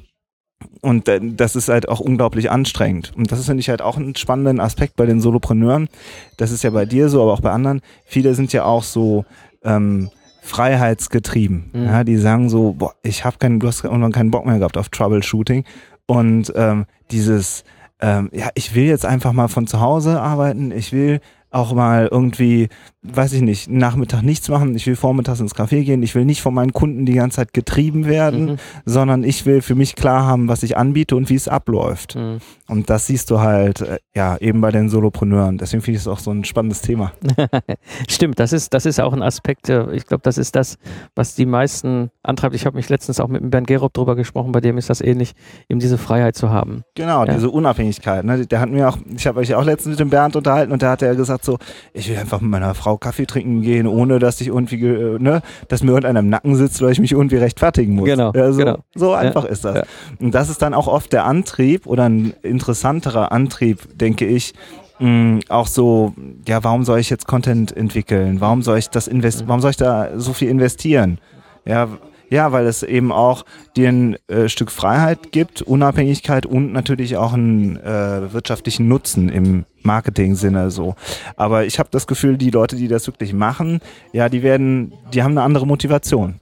S3: und äh, das ist halt auch unglaublich anstrengend. Und das ist, finde ich, halt auch einen spannenden Aspekt bei den Solopreneuren. Das ist ja bei dir so, aber auch bei anderen. Viele sind ja auch so ähm, freiheitsgetrieben.
S2: Mhm.
S3: Ja, die sagen so, boah, ich habe keinen, du hast irgendwann keinen Bock mehr gehabt auf Troubleshooting. Und ähm, dieses, ähm, ja, ich will jetzt einfach mal von zu Hause arbeiten, ich will auch mal irgendwie, weiß ich nicht, Nachmittag nichts machen, ich will vormittags ins Café gehen, ich will nicht von meinen Kunden die ganze Zeit getrieben werden,
S2: Mhm.
S3: sondern ich will für mich klar haben, was ich anbiete und wie es abläuft.
S2: Mhm.
S3: Und das siehst du halt, äh, ja, eben bei den Solopreneuren. Deswegen finde ich es auch so ein spannendes Thema.
S2: Stimmt, das ist, das ist auch ein Aspekt, äh, ich glaube, das ist das, was die meisten antreibt. Ich habe mich letztens auch mit dem Bernd Gerob drüber gesprochen, bei dem ist das ähnlich, eben diese Freiheit zu haben.
S3: Genau,
S2: Ja.
S3: diese Unabhängigkeit. Ne? Der hat mir auch, ich habe euch auch letztens mit dem Bernd unterhalten und der hat ja gesagt, sagt so, ich will einfach mit meiner Frau Kaffee trinken gehen, ohne dass ich irgendwie, ge- äh, ne, dass mir irgendeiner im Nacken sitzt, weil ich mich irgendwie rechtfertigen muss.
S2: Genau,
S3: ja, so,
S2: genau.
S3: so einfach ist das.
S2: ja.
S3: Und das ist dann auch oft der Antrieb oder ein interessanterer Antrieb, denke ich, mh, auch so, ja, warum soll ich jetzt Content entwickeln? Warum soll ich das invest warum soll ich da so viel investieren? Ja, ja, weil es eben auch dir ein äh, Stück Freiheit gibt, Unabhängigkeit und natürlich auch einen äh, wirtschaftlichen Nutzen im Marketing-Sinne so. Aber ich habe das Gefühl, die Leute, die das wirklich machen, ja, die werden, die haben eine andere Motivation.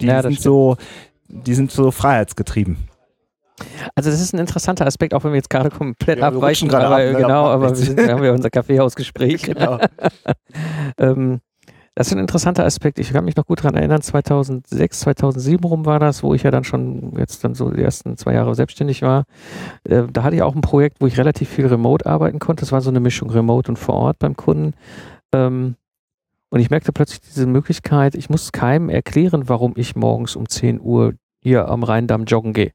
S3: Die
S2: Ja,
S3: sind so, die sind so freiheitsgetrieben.
S2: Also das ist ein interessanter Aspekt, auch wenn wir jetzt gerade komplett
S3: Ja,
S2: abweichen, aber
S3: ab, ne?
S2: genau,
S3: Aber
S2: aber wir, sind, wir haben ja unser Kaffeehausgespräch.
S3: Genau.
S2: ähm, das ist ein interessanter Aspekt. Ich kann mich noch gut daran erinnern, 2006, 2007 rum war das, wo ich ja dann schon jetzt dann so die ersten zwei Jahre selbstständig war. Äh, da hatte ich auch ein Projekt, wo ich relativ viel remote arbeiten konnte. Das war so eine Mischung remote und vor Ort beim Kunden. Ähm, und ich merkte plötzlich diese Möglichkeit, ich muss keinem erklären, warum ich morgens um 10 Uhr hier am Rheindamm joggen gehe.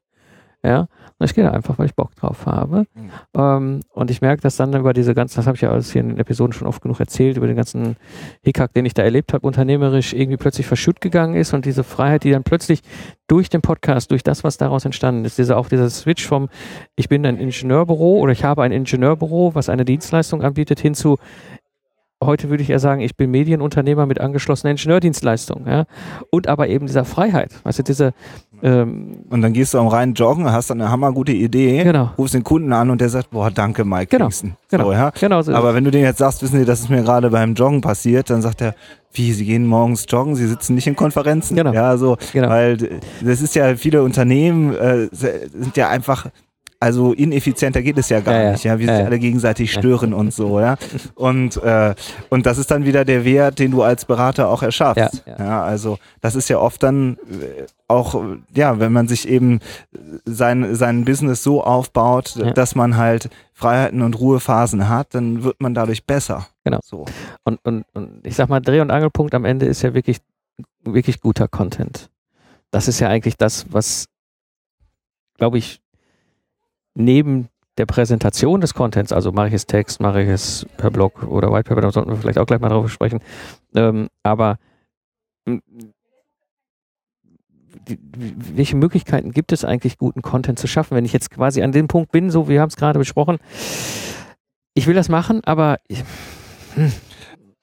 S2: Ja, ich gehe da einfach, weil ich Bock drauf habe.
S3: Mhm.
S2: Ähm, und ich merke das dann über diese ganzen, das habe ich ja alles hier in den Episoden schon oft genug erzählt, über den ganzen Hickhack, den ich da erlebt habe, unternehmerisch irgendwie plötzlich verschütt gegangen ist und diese Freiheit, die dann plötzlich durch den Podcast, durch das, was daraus entstanden ist, dieser, auch dieser Switch vom, ich bin ein Ingenieurbüro oder ich habe ein Ingenieurbüro, was eine Dienstleistung anbietet, hin zu, heute würde ich eher sagen, ich bin Medienunternehmer mit angeschlossener Ingenieurdienstleistung, ja. Und aber eben dieser Freiheit, weißt du, diese, ähm,
S3: Und dann gehst du am Rhein joggen, hast dann eine hammergute Idee,
S2: Genau.
S3: rufst den Kunden an und der sagt, boah, danke Mike
S2: Genau,
S3: Kingston.
S2: genau,
S3: So, ja?
S2: genau so
S3: Aber wenn du denen jetzt sagst, wissen Sie, das ist mir gerade beim Joggen passiert, dann sagt er, wie, Sie gehen morgens joggen, Sie sitzen nicht in Konferenzen?
S2: Genau.
S3: Ja, so,
S2: Genau.
S3: weil das ist ja, viele Unternehmen äh, sind ja einfach, also ineffizienter geht es ja gar
S2: Ja,
S3: nicht, ja, wie
S2: Ja,
S3: sich alle gegenseitig stören und so, ja. Und, äh, und das ist dann wieder der Wert, den du als Berater auch erschaffst.
S2: Ja,
S3: Ja, also das ist ja oft dann äh, auch, ja, wenn man sich eben sein, sein Business so aufbaut, dass man halt Freiheiten und Ruhephasen hat, dann wird man dadurch besser.
S2: Genau.
S3: So.
S2: Und, und, und ich sag mal, Dreh- und Angelpunkt am Ende ist ja wirklich, wirklich guter Content. Das ist ja eigentlich das, was, glaube ich, neben der Präsentation des Contents, also mache ich es Text, mache ich es per Blog oder White Paper, da sollten wir vielleicht auch gleich mal drauf sprechen, ähm, aber die, welche Möglichkeiten gibt es eigentlich, guten Content zu schaffen? Wenn ich jetzt quasi an dem Punkt bin, so wir haben es gerade besprochen, ich will das machen, aber ich,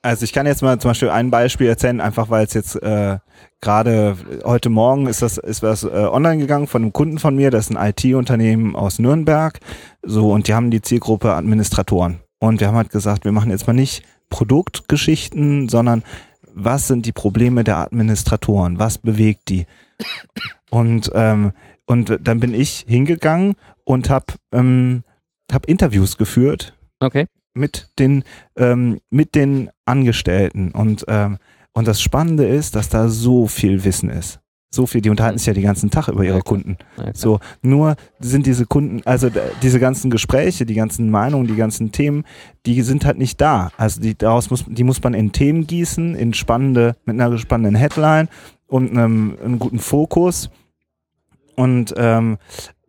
S3: Also ich kann jetzt mal zum Beispiel ein Beispiel erzählen, einfach weil es jetzt äh, gerade heute Morgen ist das ist was äh, online gegangen von einem Kunden von mir, das ist ein IT-Unternehmen aus Nürnberg, so und die haben die Zielgruppe Administratoren. Und wir haben halt gesagt, wir machen jetzt mal nicht Produktgeschichten, sondern was sind die Probleme der Administratoren, was bewegt die? Und ähm, und dann bin ich hingegangen und habe ähm, hab Interviews geführt
S2: okay.
S3: Mit den ähm, mit den Angestellten und ähm, und das Spannende ist, dass da so viel Wissen ist. So viel, die unterhalten sich ja den ganzen Tag über ihre. Kunden. So, nur sind diese Kunden, also diese ganzen Gespräche, die ganzen Meinungen, die ganzen Themen, die sind halt nicht da. Also die daraus muss, die muss man in Themen gießen, in spannende, mit einer spannenden Headline und einem, einem guten Fokus und ähm,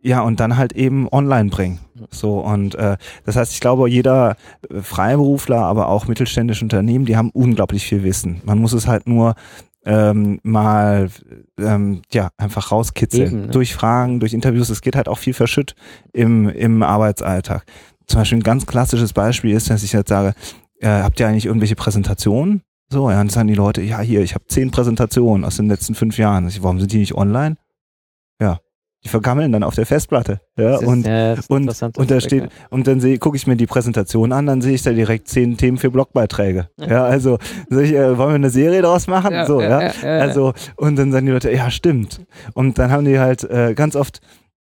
S3: ja und dann halt eben online bringen. So und äh, das heißt, ich glaube, jeder Freiberufler, aber auch mittelständische Unternehmen, die haben unglaublich viel Wissen. Man muss es halt nur ähm, mal ähm, ja einfach rauskitzeln
S2: Eben, ne?
S3: durch Fragen, durch Interviews. Es geht halt auch viel verschütt im im Arbeitsalltag. Zum Beispiel ein ganz klassisches Beispiel ist, dass ich jetzt sage, äh, habt ihr eigentlich irgendwelche Präsentationen? So, ja, dann sagen die Leute, ja, hier, ich habe zehn Präsentationen aus den letzten fünf Jahren. Ich, warum sind die nicht online? Ja, die vergammeln dann auf der Festplatte. Ja,
S2: ist-
S3: und
S2: ja,
S3: und, und da steht, und dann sehe, gucke ich mir die Präsentation an, dann sehe ich da direkt zehn Themen für Blogbeiträge. Ja, also ich, äh, wollen wir eine Serie daraus machen?
S2: Ja,
S3: so,
S2: ja,
S3: ja.
S2: ja, ja, ja.
S3: Also, und dann sagen die Leute, ja, stimmt. Und dann haben die halt äh, ganz oft,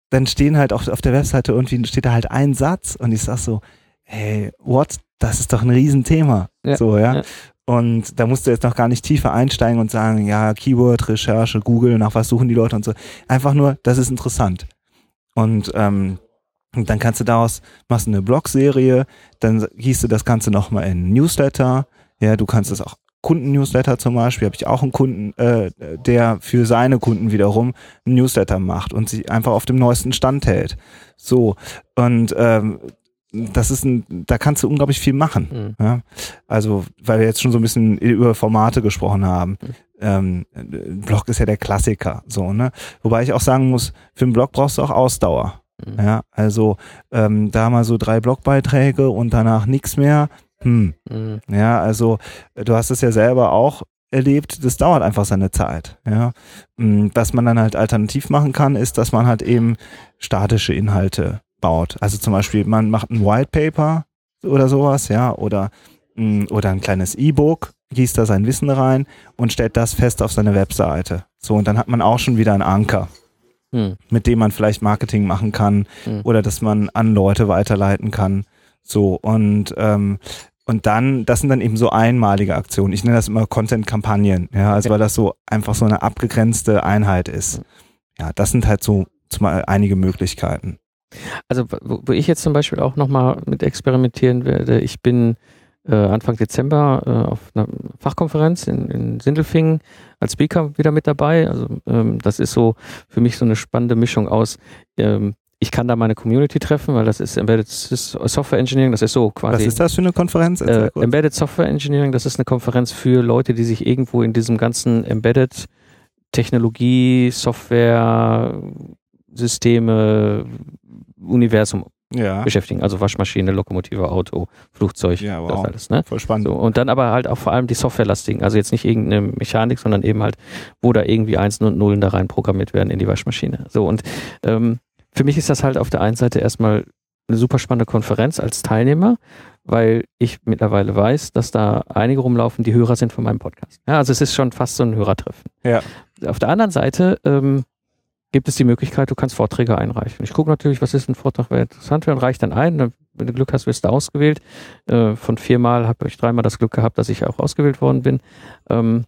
S3: dann stehen halt auch auf der Webseite irgendwie, steht da halt ein Satz und ich sag so, hey, what? Das ist doch ein Riesenthema.
S2: Ja,
S3: so, ja. Und da musst du jetzt noch gar nicht tiefer einsteigen und sagen, ja, Keyword, Recherche, Google, nach was suchen die Leute und so. Einfach nur, das ist interessant. Und, ähm, dann kannst du daraus, machst eine Blogserie, dann gießt du das Ganze nochmal in Newsletter. Ja, du kannst das auch Kunden-Newsletter zum Beispiel, habe ich auch einen Kunden, äh, der für seine Kunden wiederum einen Newsletter macht und sich einfach auf dem neuesten Stand hält. So, und ähm, das ist ein, da kannst du unglaublich viel machen.
S2: Mhm.
S3: Ja? Also, weil wir jetzt schon so ein bisschen über Formate gesprochen haben. Ähm, ein Blog ist ja der Klassiker, so, ne? Wobei ich auch sagen muss, für einen Blog brauchst du auch Ausdauer.
S2: Mhm.
S3: Ja, also ähm, da mal so drei Blogbeiträge und danach nichts mehr. Hm.
S2: Mhm.
S3: Ja, also du hast es ja selber auch erlebt, das dauert einfach seine Zeit. Ja, Mm, was man dann halt alternativ machen kann, ist, dass man halt eben statische Inhalte baut. Also zum Beispiel, man macht ein White Paper oder sowas, ja, oder mm, oder ein kleines E-Book, gießt da sein Wissen rein und stellt das fest auf seine Webseite. So und dann hat man auch schon wieder einen Anker
S2: Mhm.
S3: mit dem man vielleicht Marketing machen kann
S2: Mhm.
S3: oder dass man an Leute weiterleiten kann. So und ähm, und dann, das sind dann eben so einmalige Aktionen. Ich nenne das immer Content-Kampagnen, ja, also weil das so einfach so eine abgegrenzte Einheit ist. Ja, das sind halt so zumal einige Möglichkeiten.
S2: Also wo, wo ich jetzt zum Beispiel auch nochmal mit experimentieren werde, ich bin äh, Anfang Dezember äh, auf einer Fachkonferenz in, in Sindelfingen als Speaker wieder mit dabei. Also ähm, das ist so für mich so eine spannende Mischung aus, ähm, ich kann da meine Community treffen, weil das ist Embedded Software Engineering, das ist so quasi
S3: Was ist das für eine Konferenz?
S2: Äh. Embedded Software Engineering, das ist eine Konferenz für Leute, die sich irgendwo in diesem ganzen Embedded Technologie, Software, Systeme, Universum
S3: ja,
S2: beschäftigen. Also Waschmaschine, Lokomotive, Auto, Flugzeug,
S3: Ja, wow.
S2: das alles. Ne?
S3: voll spannend.
S2: So, und dann aber halt auch vor allem die Softwarelastigen. Also jetzt nicht irgendeine Mechanik, sondern eben halt, wo da irgendwie Einsen und Nullen da rein programmiert werden in die Waschmaschine. So und ähm, für mich ist das halt auf der einen Seite erstmal eine super spannende Konferenz als Teilnehmer, weil ich mittlerweile weiß, dass da einige rumlaufen, die Hörer sind von meinem Podcast. Ja, also es ist schon fast so ein Hörertreffen.
S3: Ja.
S2: Auf der anderen Seite ähm, gibt es die Möglichkeit, du kannst Vorträge einreichen. Ich gucke natürlich, was ist ein Vortrag, wer interessant wäre, und reiche dann ein. Dann, Wenn du Glück hast, wirst du ausgewählt. Äh, von viermal habe ich dreimal das Glück gehabt, dass ich auch ausgewählt worden bin. Ähm,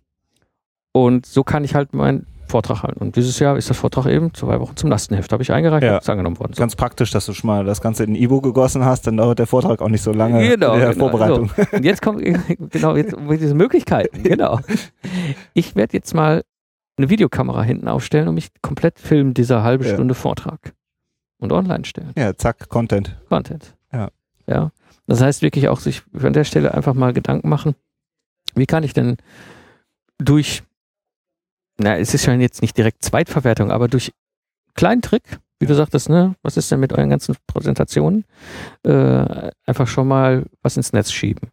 S2: und so kann ich halt meinen Vortrag halten. Und dieses Jahr ist das Vortrag eben zwei Wochen zum Lastenheft. Habe ich eingereicht,
S3: Ja.
S2: ist angenommen worden. So.
S3: Ganz praktisch, dass du schon mal das Ganze in ein E-Book gegossen hast, dann dauert der Vortrag auch nicht so lange
S2: Genau,
S3: in der
S2: genau,
S3: Vorbereitung.
S2: Und jetzt kommt, genau, jetzt mit diese Möglichkeiten, genau. Ich werde jetzt mal eine Videokamera hinten aufstellen und mich komplett filmen, dieser halbe
S3: Ja.
S2: Stunde Vortrag. Und online stellen.
S3: Ja, zack, Content.
S2: Content.
S3: Ja.
S2: Ja. Das heißt wirklich auch sich an der Stelle einfach mal Gedanken machen, wie kann ich denn durch, na, es ist ja jetzt nicht direkt Zweitverwertung, aber durch kleinen Trick, wie du sagtest, ne, was ist denn mit euren ganzen Präsentationen, äh, einfach schon mal was ins Netz schieben.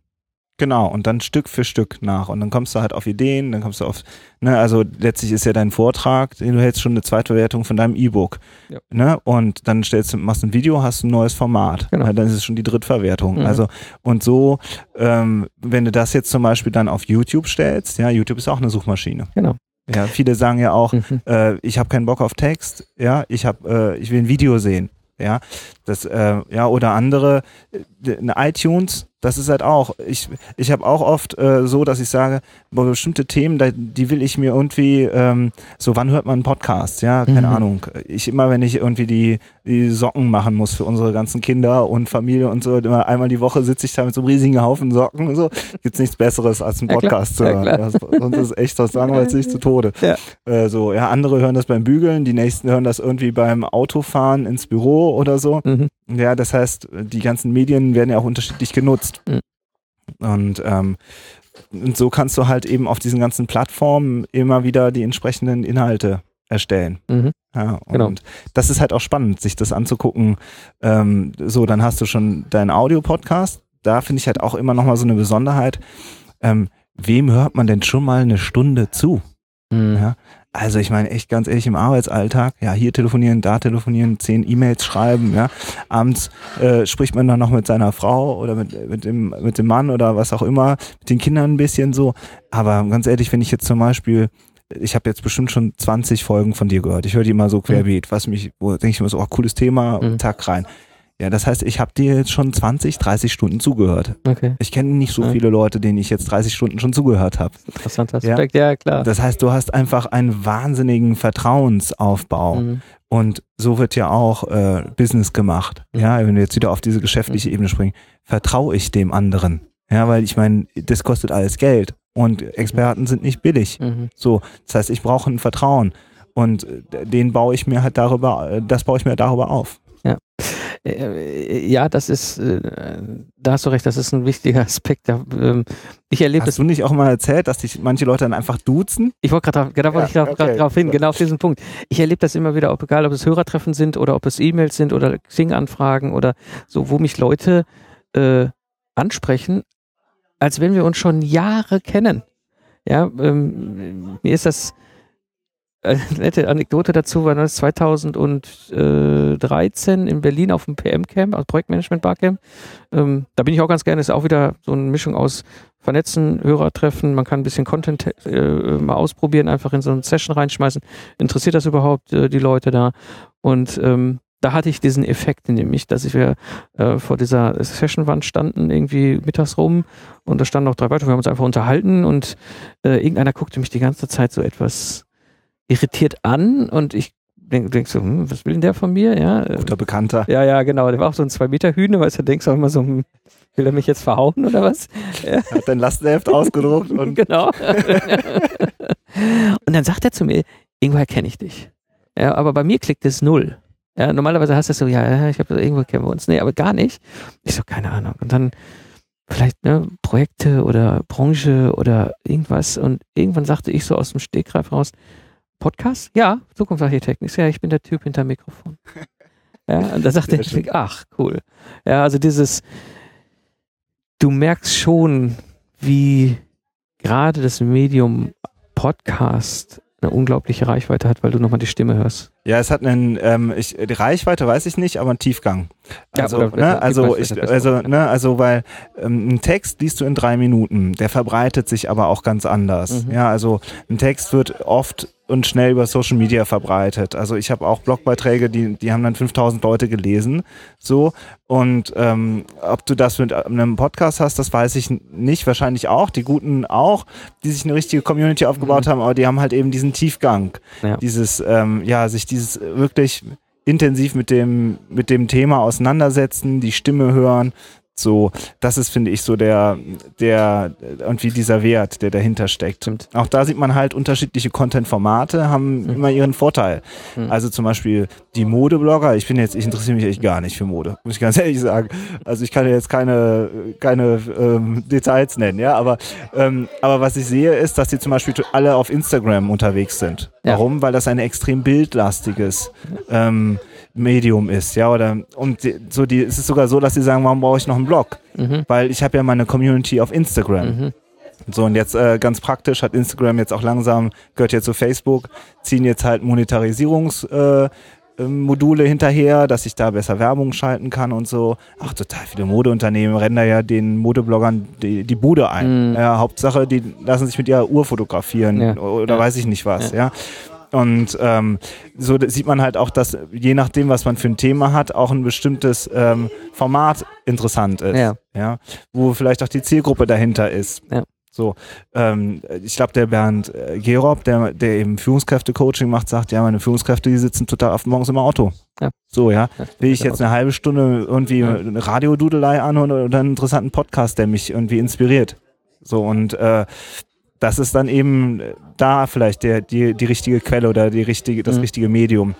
S3: Genau, und dann Stück für Stück nach. Und dann kommst du halt auf Ideen, dann kommst du auf, ne, also letztlich ist ja dein Vortrag, du hältst schon eine Zweitverwertung von deinem E-Book.
S2: Ja.
S3: Ne? Und dann stellst du, machst ein Video, hast ein neues Format.
S2: Genau.
S3: Dann ist es schon die Drittverwertung.
S2: Mhm.
S3: Also, und so, ähm, wenn du das jetzt zum Beispiel dann auf YouTube stellst, ja, YouTube ist auch eine Suchmaschine.
S2: Genau.
S3: Ja, viele sagen ja auch,
S2: Mhm.
S3: äh, ich habe keinen Bock auf Text, ja, ich habe, äh, ich will ein Video sehen, ja, das, äh, ja, oder andere, äh, eine iTunes, das ist halt auch, ich, ich habe auch oft äh, so, dass ich sage, bestimmte Themen, da, die will ich mir irgendwie, ähm, so, wann hört man einen Podcast, ja, keine
S2: Mhm.
S3: Ahnung, ich immer, wenn ich irgendwie die, die Socken machen muss für unsere ganzen Kinder und Familie und so, immer einmal die Woche sitze ich da mit so einem riesigen Haufen Socken und so, gibt's nichts Besseres als einen
S2: Ja, klar.
S3: Podcast zu hören, ja, sonst ist es echt, das langweilt sich zu Tode. Äh, so, ja, andere hören das beim Bügeln, die nächsten hören das irgendwie beim Autofahren ins Büro oder so.
S2: Mhm.
S3: Ja, das heißt, die ganzen Medien werden ja auch unterschiedlich genutzt.
S2: Mhm.
S3: Und, ähm, und so kannst du halt eben auf diesen ganzen Plattformen immer wieder die entsprechenden Inhalte erstellen.
S2: Mhm.
S3: Ja, und
S2: Genau.
S3: das ist halt auch spannend, sich das anzugucken. Ähm, so, dann hast du schon deinen Audio-Podcast. Da finde ich halt auch immer nochmal so eine Besonderheit. Ähm, wem hört man denn schon mal eine Stunde zu?
S2: Mhm.
S3: Ja. Also ich meine echt ganz ehrlich im Arbeitsalltag, ja hier telefonieren, da telefonieren, zehn E-Mails schreiben, ja. Abends äh, spricht man dann noch mit seiner Frau oder mit, mit, dem, mit dem Mann oder was auch immer, mit den Kindern ein bisschen so. Aber ganz ehrlich, wenn ich jetzt zum Beispiel, ich habe jetzt bestimmt schon 20 Folgen von dir gehört, ich höre die immer so querbeet, was mich, wo denke ich mir so, oh, cooles Thema,
S2: Mhm.
S3: zack rein. Ja, das heißt, ich habe dir jetzt schon 20, 30 Stunden zugehört.
S2: Okay,
S3: Ich kenne nicht so
S2: Ja.
S3: viele Leute, denen ich jetzt 30 Stunden schon zugehört habe.
S2: interessanter Aspekt, ja, klar.
S3: Das heißt, du hast einfach einen wahnsinnigen Vertrauensaufbau.
S2: Mhm.
S3: Und so wird ja auch äh, Business gemacht.
S2: Mhm.
S3: Ja, wenn wir jetzt wieder auf diese geschäftliche Ebene springen, vertraue ich dem anderen. Ja, weil ich meine, das kostet alles Geld und Experten sind nicht billig.
S2: Mhm.
S3: So, das heißt, ich brauche ein Vertrauen und äh, den baue ich mir halt darüber, äh, das baue ich mir darüber auf.
S2: Äh, ja, das ist, äh, da hast du recht, das ist ein wichtiger Aspekt. Da, ähm, ich erlebe
S3: Hast du nicht auch mal erzählt, dass dich manche Leute dann einfach duzen?
S2: Ich wollte gerade genau, wollte
S3: Ja,
S2: ich
S3: okay.
S2: drauf hin, genau auf diesen Punkt. Ich erlebe das immer wieder, ob egal, ob es Hörertreffen sind oder ob es E-Mails sind oder Xing-Anfragen oder so, wo mich Leute äh, ansprechen, als wenn wir uns schon Jahre kennen. Ja, ähm, mir ist das eine nette Anekdote dazu, war das 2013 in Berlin auf dem PM-Camp, also Projektmanagement Barcamp. Ähm, da bin ich auch ganz gerne, ist auch wieder so eine Mischung aus Vernetzen, Hörertreffen, man kann ein bisschen Content äh, mal ausprobieren, einfach in so eine Session reinschmeißen. Interessiert das überhaupt äh, die Leute da? Und ähm, da hatte ich diesen Effekt nämlich, dass wir äh, vor dieser Sessionwand standen, irgendwie mittags rum und da standen noch drei weitere, wir haben uns einfach unterhalten und äh, irgendeiner guckte mich die ganze Zeit so etwas irritiert an und ich denk, denk so, hm, was will denn der von mir? Ja, äh,
S3: Guter Bekannter.
S2: ja, ja, genau. Der war auch so ein zwei Meter Hühne, weißt du, denkst auch immer so, hm, will er mich jetzt verhauen oder was?
S3: Hat dein Lastenheft ausgedruckt und
S2: genau. und dann sagt er zu mir, irgendwoher kenne ich dich. Ja, aber bei mir klickt es null. Ja, normalerweise hast du so, ja, ja, ich habe irgendwo kennen wir uns. Nee, aber gar nicht. Ich so, keine Ahnung. Und dann vielleicht ne, Projekte oder Branche oder irgendwas. Und irgendwann sagte ich so aus dem Stegreif raus, Podcast? Ja, Zukunftsarchitekten. Ich ja, ich bin der Typ hinter Mikrofon. Ja, und da sagte
S3: Sehr schön.
S2: er, ach, cool. Ja, also dieses, du merkst schon, wie gerade das Medium Podcast eine unglaubliche Reichweite hat, weil du nochmal die Stimme hörst.
S3: Ja, es hat einen, ähm, ich, die Reichweite weiß ich nicht, aber einen Tiefgang.
S2: Ja,
S3: Also,
S2: oder-
S3: ne, also, ich, also,
S2: ja.
S3: ne, also, weil ähm, ein Text liest du in drei Minuten, der verbreitet sich aber auch ganz anders.
S2: Mhm.
S3: Ja, also ein Text wird oft und schnell über Social Media verbreitet. Also ich habe auch Blogbeiträge, die, die haben dann 5000 Leute gelesen, so. Und ähm, ob du das mit einem Podcast hast, das weiß ich nicht. Wahrscheinlich auch, die Guten auch, die sich eine richtige Community aufgebaut
S2: Mhm.
S3: haben, aber die haben halt eben diesen Tiefgang
S2: Ja.
S3: dieses, ähm, ja, sich dieses wirklich intensiv mit dem, mit dem Thema auseinandersetzen, die Stimme hören. So, das ist, finde ich, so der, der, irgendwie dieser Wert, der dahinter steckt.
S2: Stimmt.
S3: Auch da sieht man halt unterschiedliche Content-Formate, haben
S2: Mhm.
S3: immer ihren Vorteil.
S2: Mhm.
S3: Also zum Beispiel die Modeblogger, ich bin jetzt, ich interessiere mich echt gar nicht für Mode, muss ich ganz ehrlich sagen. Also ich kann jetzt keine, keine ähm, Details nennen, ja, aber, ähm, aber was ich sehe, ist, dass die zum Beispiel alle auf Instagram unterwegs sind.
S2: Ja.
S3: Warum? Weil das ein extrem bildlastiges ähm, Medium ist, ja, oder und so die, es ist sogar so, dass sie sagen, warum brauche ich noch einen Blog?
S2: Mhm.
S3: Weil ich habe ja meine Community auf Instagram.
S2: Mhm.
S3: So, und jetzt äh, ganz praktisch hat Instagram jetzt auch langsam, gehört jetzt zu Facebook, ziehen jetzt halt Monetarisierungsmodule äh, ähm, hinterher, dass ich da besser Werbung schalten kann und so. Ach, total viele Modeunternehmen rennen da ja den Modebloggern die, die Bude ein.
S2: Mhm.
S3: Ja, Hauptsache, die lassen sich mit ihrer Uhr fotografieren
S2: Ja.
S3: oder
S2: Ja.
S3: weiß ich nicht was, ja. Und ähm, so sieht man halt auch, dass je nachdem, was man für ein Thema hat, auch ein bestimmtes ähm, Format interessant ist.
S2: Ja.
S3: ja. Wo vielleicht auch die Zielgruppe dahinter ist.
S2: Ja.
S3: So, ähm, ich glaube, der Bernd äh, Gerob, der, der eben Führungskräfte-Coaching macht, sagt, ja, meine Führungskräfte, die sitzen total oft morgens im Auto.
S2: Ja.
S3: So, ja.
S2: Ja,
S3: Will ich jetzt eine halbe Stunde irgendwie
S2: Ja.
S3: eine Radiodudelei anhören oder einen interessanten Podcast, der mich irgendwie inspiriert. So, und äh, das ist dann eben da vielleicht der, die, die richtige Quelle oder die richtige, das
S2: Mhm.
S3: richtige Medium.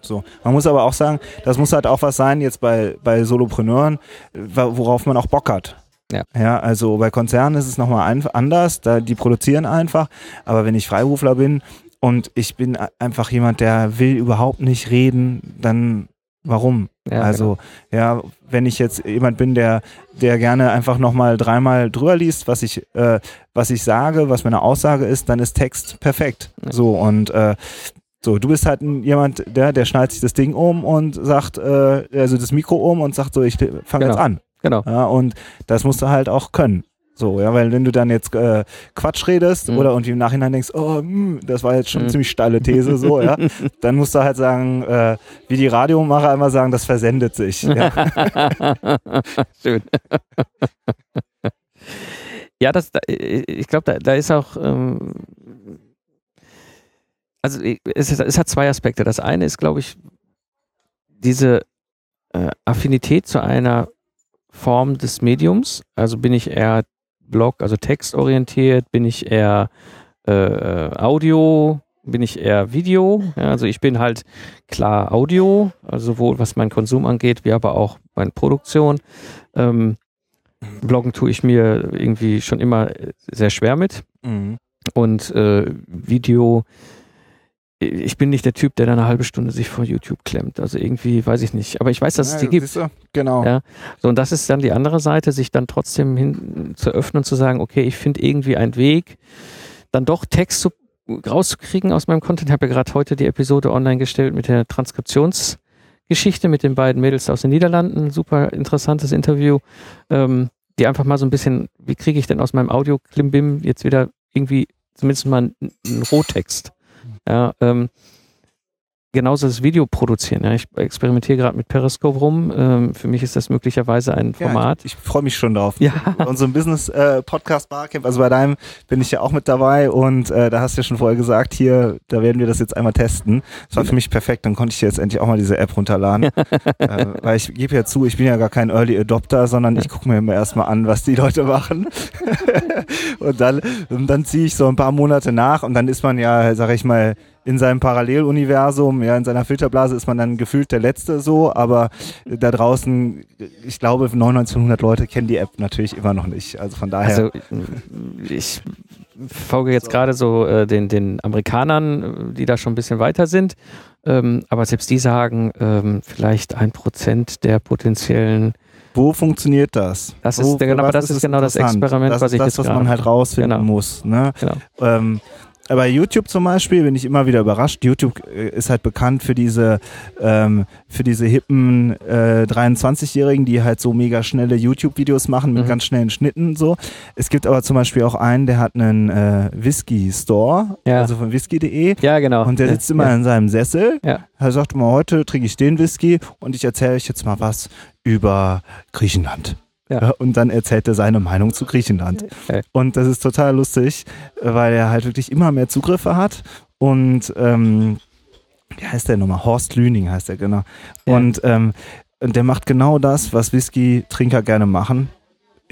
S3: So. Man muss aber auch sagen, das muss halt auch was sein, jetzt bei, bei Solopreneuren, wa- worauf man auch Bock hat.
S2: Ja.
S3: Ja, also bei Konzernen ist es nochmal anders, da die produzieren einfach, aber wenn ich Freiberufler bin und ich bin einfach jemand, der will überhaupt nicht reden, dann warum?
S2: Ja,
S3: also, ja, wenn ich jetzt jemand bin, der, der gerne einfach nochmal dreimal drüber liest, was ich, äh, was ich sage, was meine Aussage ist, dann ist Text perfekt.
S2: Ja.
S3: So, und äh, so, du bist halt jemand, der, der schnallt sich das Ding um und sagt, äh, also das Mikro um und sagt so, ich fange
S2: Genau.
S3: jetzt an.
S2: Genau.
S3: Ja, und das musst du halt auch können. So, ja, weil wenn du dann jetzt äh, Quatsch redest
S2: Mhm.
S3: oder irgendwie im Nachhinein denkst, oh, mh, das war jetzt schon
S2: Mhm.
S3: eine ziemlich steile These, so, ja, dann musst du halt sagen, äh, wie die Radiomacher immer sagen, das versendet sich. Ja.
S2: Schön. ja, das, da- ich glaube, da, da ist auch, ähm, also es, es hat zwei Aspekte. Das eine ist, glaube ich, diese äh, Affinität zu einer Form des Mediums. Also bin ich eher Blog, also textorientiert, bin ich eher äh, Audio bin ich eher Video. Ja, also ich bin halt klar Audio, also sowohl was meinen Konsum angeht, wie aber auch meine Produktion. Ähm, Bloggen tue ich mir irgendwie schon immer sehr schwer mit.
S3: Mhm.
S2: Und äh, Video, ich bin nicht der Typ, der da eine halbe Stunde sich vor YouTube klemmt. Also irgendwie, weiß ich nicht. Aber ich weiß, dass es
S3: Ja,
S2: die gibt.
S3: du? Genau.
S2: Ja. So, und das ist dann die andere Seite, sich dann trotzdem hin zu öffnen und zu sagen, okay, ich finde irgendwie einen Weg, dann doch Text zu, rauszukriegen aus meinem Content. Ich habe ja gerade heute die Episode online gestellt mit der Transkriptionsgeschichte mit den beiden Mädels aus den Niederlanden. Super interessantes Interview, ähm, die einfach mal so ein bisschen, wie kriege ich denn aus meinem Audio-Klimbim jetzt wieder irgendwie zumindest mal einen, einen Rohtext. Ja, ähm, genauso das Video produzieren. Ja. Ich experimentiere gerade mit Periscope rum. Ähm, für mich ist das möglicherweise ein Format.
S3: Ja, ich ich freue mich schon drauf.
S2: Ja.
S3: Unserem Business-Podcast Barcamp, also bei deinem bin ich ja auch mit dabei und äh, da hast du ja schon vorher gesagt, hier, da werden wir das jetzt einmal testen. Das war für mich perfekt, dann konnte ich jetzt endlich auch mal diese App runterladen. äh, weil ich gebe ja zu, ich bin ja gar kein Early Adopter, sondern ich gucke mir immer erstmal an, was die Leute machen. und dann, und dann ziehe ich so ein paar Monate nach und dann ist man ja, sag ich mal, in seinem Paralleluniversum, ja, in seiner Filterblase ist man dann gefühlt der Letzte so, aber da draußen, ich glaube, 9900 Leute kennen die App natürlich immer noch nicht. Also von daher.
S2: Also ich folge jetzt gerade so äh, den, den Amerikanern, die da schon ein bisschen weiter sind. Ähm, aber selbst die sagen, ähm, vielleicht ein Prozent der potenziellen.
S3: wo funktioniert das?
S2: Das
S3: wo,
S2: ist der- genau, das ist genau das? Experiment,
S3: das
S2: was ich
S3: das,
S2: jetzt
S3: was man halt rausfinden
S2: Genau.
S3: muss. Ne?
S2: Genau.
S3: Ähm, aber YouTube zum Beispiel bin ich immer wieder überrascht. YouTube äh, ist halt bekannt für diese, ähm, für diese hippen äh, 23-Jährigen, die halt so mega schnelle YouTube-Videos machen mit
S2: Mhm.
S3: ganz schnellen Schnitten und so. Es gibt aber zum Beispiel auch einen, der hat einen äh, Whisky-Store,
S2: Ja.
S3: also von whisky.de.
S2: Ja, genau.
S3: Und der sitzt immer
S2: ja.
S3: in seinem Sessel.
S2: Ja.
S3: Er sagt immer, heute trinke ich den Whisky und ich erzähle euch jetzt mal was über Griechenland.
S2: Ja.
S3: und dann erzählt er seine Meinung zu Griechenland.
S2: Okay.
S3: Und das ist total lustig, weil er halt wirklich immer mehr Zugriffe hat. Und ähm, wie heißt der nochmal? Horst Lüning heißt der, genau.
S2: Ja.
S3: Und ähm, und der macht genau das, was Whisky-Trinker gerne machen.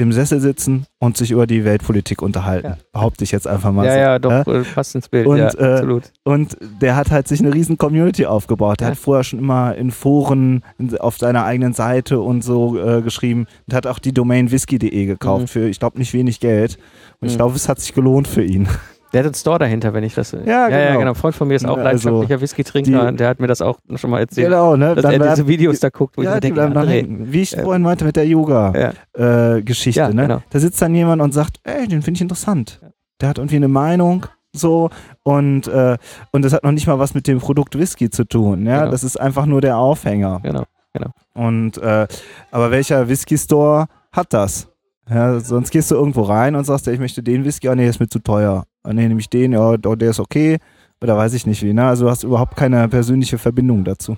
S3: Im Sessel sitzen und sich über die Weltpolitik unterhalten.
S2: Ja.
S3: Behaupte ich jetzt einfach mal
S2: Ja,
S3: so.
S2: ja, doch,
S3: Ja?
S2: äh, passt ins Bild.
S3: Und,
S2: ja,
S3: äh,
S2: absolut.
S3: Und der hat halt sich eine riesen Community aufgebaut. Der
S2: Ja.
S3: hat vorher schon immer in Foren in, auf seiner eigenen Seite und so äh, geschrieben und hat auch die Domain whisky.de gekauft
S2: Mhm.
S3: für, ich glaube, nicht wenig Geld. Und ich
S2: Mhm.
S3: glaube, es hat sich gelohnt für ihn.
S2: Der hat einen Store dahinter, wenn ich das.
S3: Ja,
S2: ja, ja,
S3: genau.
S2: genau. Ein Freund von mir ist auch
S3: Ja,
S2: leidenschaftlicher
S3: also,
S2: Whisky-Trinker.
S3: die-
S2: Der hat mir das auch schon mal erzählt.
S3: Genau, ne?
S2: Dass
S3: Dann
S2: er diese Videos da guckt, wo
S3: ja,
S2: ich denke, André.
S3: Wie ich
S2: äh,
S3: vorhin meinte mit der Yoga-Geschichte,
S2: Ja.
S3: äh, ne?
S2: genau.
S3: Da sitzt dann jemand und sagt, ey, den finde ich interessant. Der hat irgendwie eine Meinung, so, und, äh, und das hat noch nicht mal was mit dem Produkt Whisky zu tun, ja?
S2: Genau.
S3: Das ist einfach nur der Aufhänger.
S2: Genau.
S3: Und äh, aber welcher Whisky Store hat das? Ja, sonst gehst du irgendwo rein und sagst, ja, ich möchte den Whisky, ah nee, ist mir zu teuer. Ah nee, nehme ich den, ja, oh, der ist okay. Oder weiß ich nicht wie, ne? Also du hast überhaupt keine persönliche Verbindung dazu.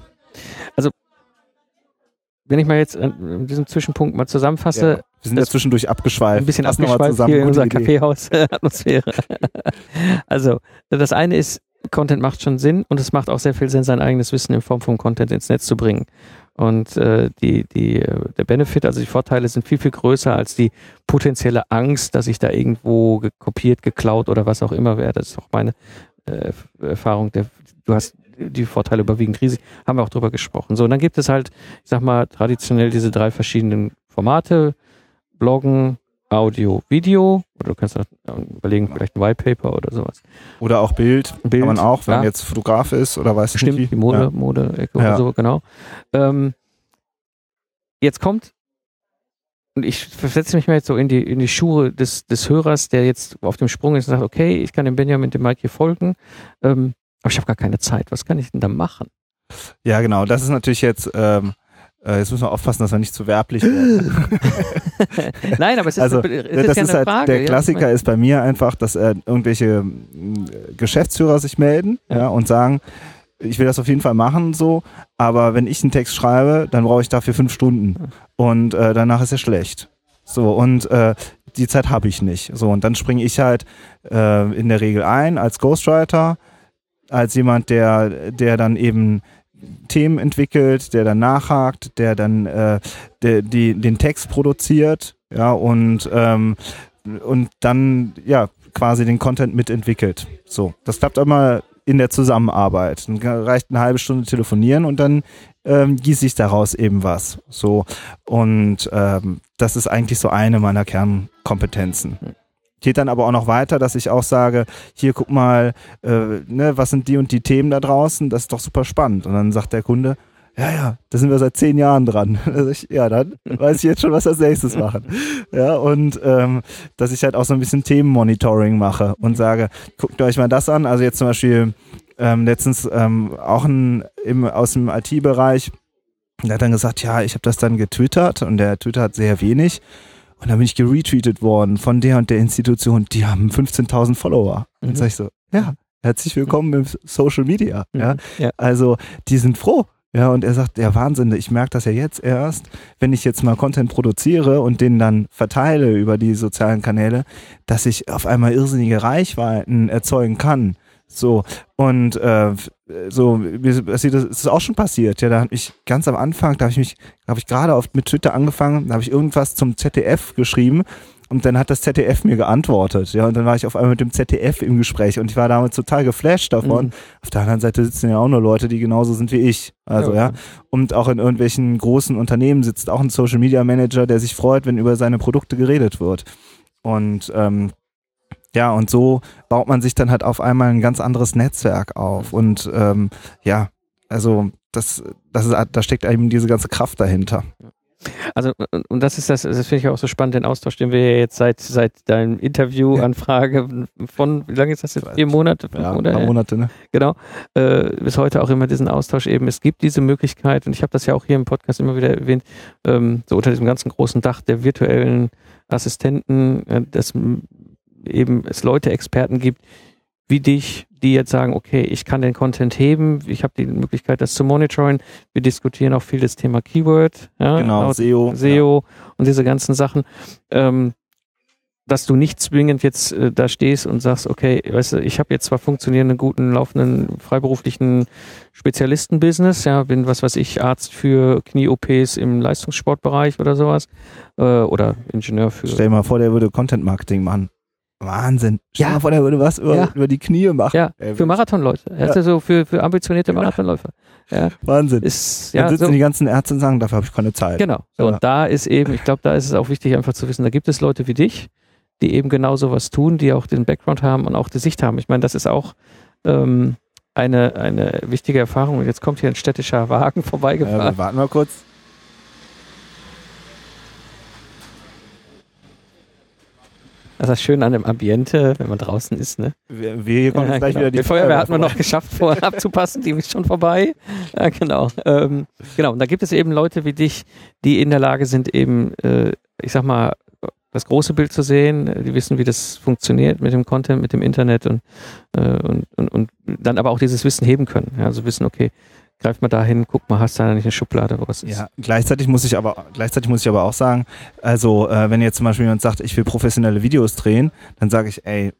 S2: Wenn ich mal jetzt an diesem Zwischenpunkt mal zusammenfasse,
S3: Ja. Wir sind ja zwischendurch abgeschweift.
S2: ein bisschen
S3: mal
S2: abgeschweift
S3: zusammen.
S2: hier in unserer. Kaffeehaus-Atmosphäre. also, das eine ist, Content macht schon Sinn und es macht auch sehr viel Sinn, sein eigenes Wissen in Form von Content ins Netz zu bringen. Und äh, die, die, äh, der Benefit, also die Vorteile sind viel, viel größer als die potenzielle Angst, dass ich da irgendwo gekopiert, geklaut oder was auch immer werde. Das ist auch meine äh, Erfahrung. Der, du hast die Vorteile überwiegend riesig, haben wir auch drüber gesprochen. So, und dann gibt es halt, ich sag mal, traditionell diese drei verschiedenen Formate, Bloggen, Audio, Video, oder du kannst auch überlegen, vielleicht ein White Paper oder sowas.
S3: Oder auch Bild,
S2: Bild,
S3: kann man auch, wenn man
S2: ja.
S3: jetzt Fotograf ist oder weiß
S2: Stimmt,
S3: nicht wie.
S2: die Mode,
S3: Ja.
S2: Mode-Ecke
S3: Ja.
S2: oder so, genau. Ähm, jetzt kommt, und ich versetze mich mal jetzt so in die, in die Schuhe des, des Hörers, der jetzt auf dem Sprung ist und sagt, okay, ich kann dem Benjamin, dem Mike hier folgen, ähm, aber ich habe gar keine Zeit. Was kann ich denn da machen?
S3: ja, genau. Das ist natürlich jetzt, ähm, äh, jetzt müssen wir aufpassen, dass wir nicht zu werblich werden.
S2: Nein, aber es ist,
S3: Also,
S2: es ist
S3: das
S2: ja
S3: ist
S2: eine
S3: halt,
S2: Frage.
S3: der
S2: ja,
S3: Klassiker
S2: meine-
S3: ist bei mir einfach, dass äh, irgendwelche Geschäftsführer sich melden
S2: Ja.
S3: ja. und sagen, ich will das auf jeden Fall machen, so, aber wenn ich einen Text schreibe, dann brauche ich dafür fünf Stunden und äh, danach ist er schlecht. So, und äh, die Zeit habe ich nicht. So, und dann springe ich halt äh, in der Regel ein als Ghostwriter, als jemand, der, der dann eben Themen entwickelt, der dann nachhakt, der dann äh, der, die, den Text produziert, ja, und, ähm, und dann, ja, quasi den Content mitentwickelt. So, das klappt immer in der Zusammenarbeit. Dann reicht eine halbe Stunde telefonieren und dann ähm, gieße sich daraus eben was. So. Und ähm, das ist eigentlich so eine meiner Kernkompetenzen. Geht dann aber auch noch weiter, dass ich auch sage, hier guck mal, äh, ne, was sind die und die Themen da draußen, das ist doch super spannend. Und dann sagt der Kunde, ja, ja, da sind wir seit zehn Jahren dran. Ja, dann weiß ich jetzt schon, was als nächstes machen. Ja, und ähm, dass ich halt auch so ein bisschen Themenmonitoring mache und sage, guckt euch mal das an. Also jetzt zum Beispiel ähm, letztens ähm, auch ein, im, aus dem IT-Bereich, der hat dann gesagt, ja, ich habe das dann getwittert und der twittert sehr wenig. Und dann bin ich geretweetet worden von der und der Institution, die haben 15.000 Follower. Und
S2: Mhm.
S3: sag ich so, ja, herzlich willkommen im Social Media. Ja,
S2: ja.
S3: also die sind froh. Ja, und er sagt, ja, Wahnsinn, ich merke das ja jetzt erst, wenn ich jetzt mal Content produziere und den dann verteile über die sozialen Kanäle, dass ich auf einmal irrsinnige Reichweiten erzeugen kann. So, und äh, so, mir- das das ist auch schon passiert. Ja, da habe ich ganz am Anfang, da habe ich mich, habe ich gerade auf mit Twitter angefangen, da habe ich irgendwas zum ZDF geschrieben und dann hat das ZDF mir geantwortet. Ja, und dann war ich auf einmal mit dem ZDF im Gespräch und ich war damit total geflasht davon.
S2: Mhm.
S3: Auf der anderen Seite sitzen ja auch nur Leute, die genauso sind wie ich. Also
S2: Ja,
S3: ja, und auch in irgendwelchen großen Unternehmen sitzt auch ein Social Media Manager, der sich freut, wenn über seine Produkte geredet wird. Und ähm, ja, und so baut man sich dann halt auf einmal ein ganz anderes Netzwerk auf. Und ähm, ja, also das, das ist, da steckt eben diese ganze Kraft dahinter.
S2: Also, und- das ist das, das finde ich auch so spannend, den Austausch, den wir jetzt seit, seit deinem Interviewanfrage von, wie lange ist das jetzt? Vier Monate? Fünf
S3: Ja, ein
S2: Monate?
S3: paar Monate, ne?
S2: genau, äh, bis heute auch immer diesen Austausch eben. Es gibt diese Möglichkeit, und ich habe das ja auch hier im Podcast immer wieder erwähnt, ähm, so unter diesem ganzen großen Dach der virtuellen Assistenten, äh, dass m, eben es Leute, Experten gibt, wie dich, die jetzt sagen, okay, ich kann den Content heben, ich habe die Möglichkeit, das zu monitoren. Wir diskutieren auch viel das Thema Keyword, ja,
S3: Genau, SEO.
S2: SEO und diese ganzen Sachen, ähm, dass du nicht zwingend jetzt äh, da stehst und sagst, okay, weißt du, ich habe jetzt zwar funktionierenden, guten, laufenden, freiberuflichen Spezialisten-Business, ja, bin, was weiß ich, Arzt für Knie-OPs im Leistungssportbereich oder sowas, äh, oder Ingenieur für...
S3: Stell dir mal vor, der würde Content Marketing machen. Wahnsinn.
S2: Ja.
S3: vor, der würde was über,
S2: Ja.
S3: über die Knie machen.
S2: ja,
S3: Ey,
S2: für Marathonleute. Ja. Also so für, für ambitionierte. Marathonläufer. Ja,
S3: Wahnsinn.
S2: ist,
S3: Dann
S2: ja,
S3: sitzen
S2: so,
S3: die ganzen Ärzte und sagen, dafür habe ich keine Zeit.
S2: Genau. So,
S3: Ja.
S2: Und da ist eben, ich glaube, da ist es auch wichtig, einfach zu wissen, da gibt es Leute wie dich, die eben genau sowas tun, die auch den Background haben und auch die Sicht haben. Ich meine, das ist auch ähm, eine, eine wichtige Erfahrung. Und jetzt kommt hier ein städtischer Wagen vorbeigefahren.
S3: wir warten mal kurz.
S2: Das ist das Schöne an dem Ambiente, wenn man draußen ist. Ne?
S3: Wir, wir kommen
S2: Ja,
S3: gleich
S2: genau.
S3: wieder die,
S2: die Feuerwehr hatten wir noch
S3: vorbei.
S2: geschafft, vorher abzupassen, die ist schon vorbei. Ja, genau. Ähm, genau. Und da gibt es eben Leute wie dich, die in der Lage sind, eben, äh, ich sag mal, das große Bild zu sehen, die wissen, wie das funktioniert mit dem Content, mit dem Internet und, äh, und, und, und dann aber auch dieses Wissen heben können. Ja, also wissen, okay, greif mal dahin, guck mal, hast du da nicht eine Schublade, wo was ist.
S3: Ja, gleichzeitig muss ich aber gleichzeitig muss ich aber auch sagen, also äh, wenn jetzt zum Beispiel jemand sagt, ich will professionelle Videos drehen, dann sage ich, ey,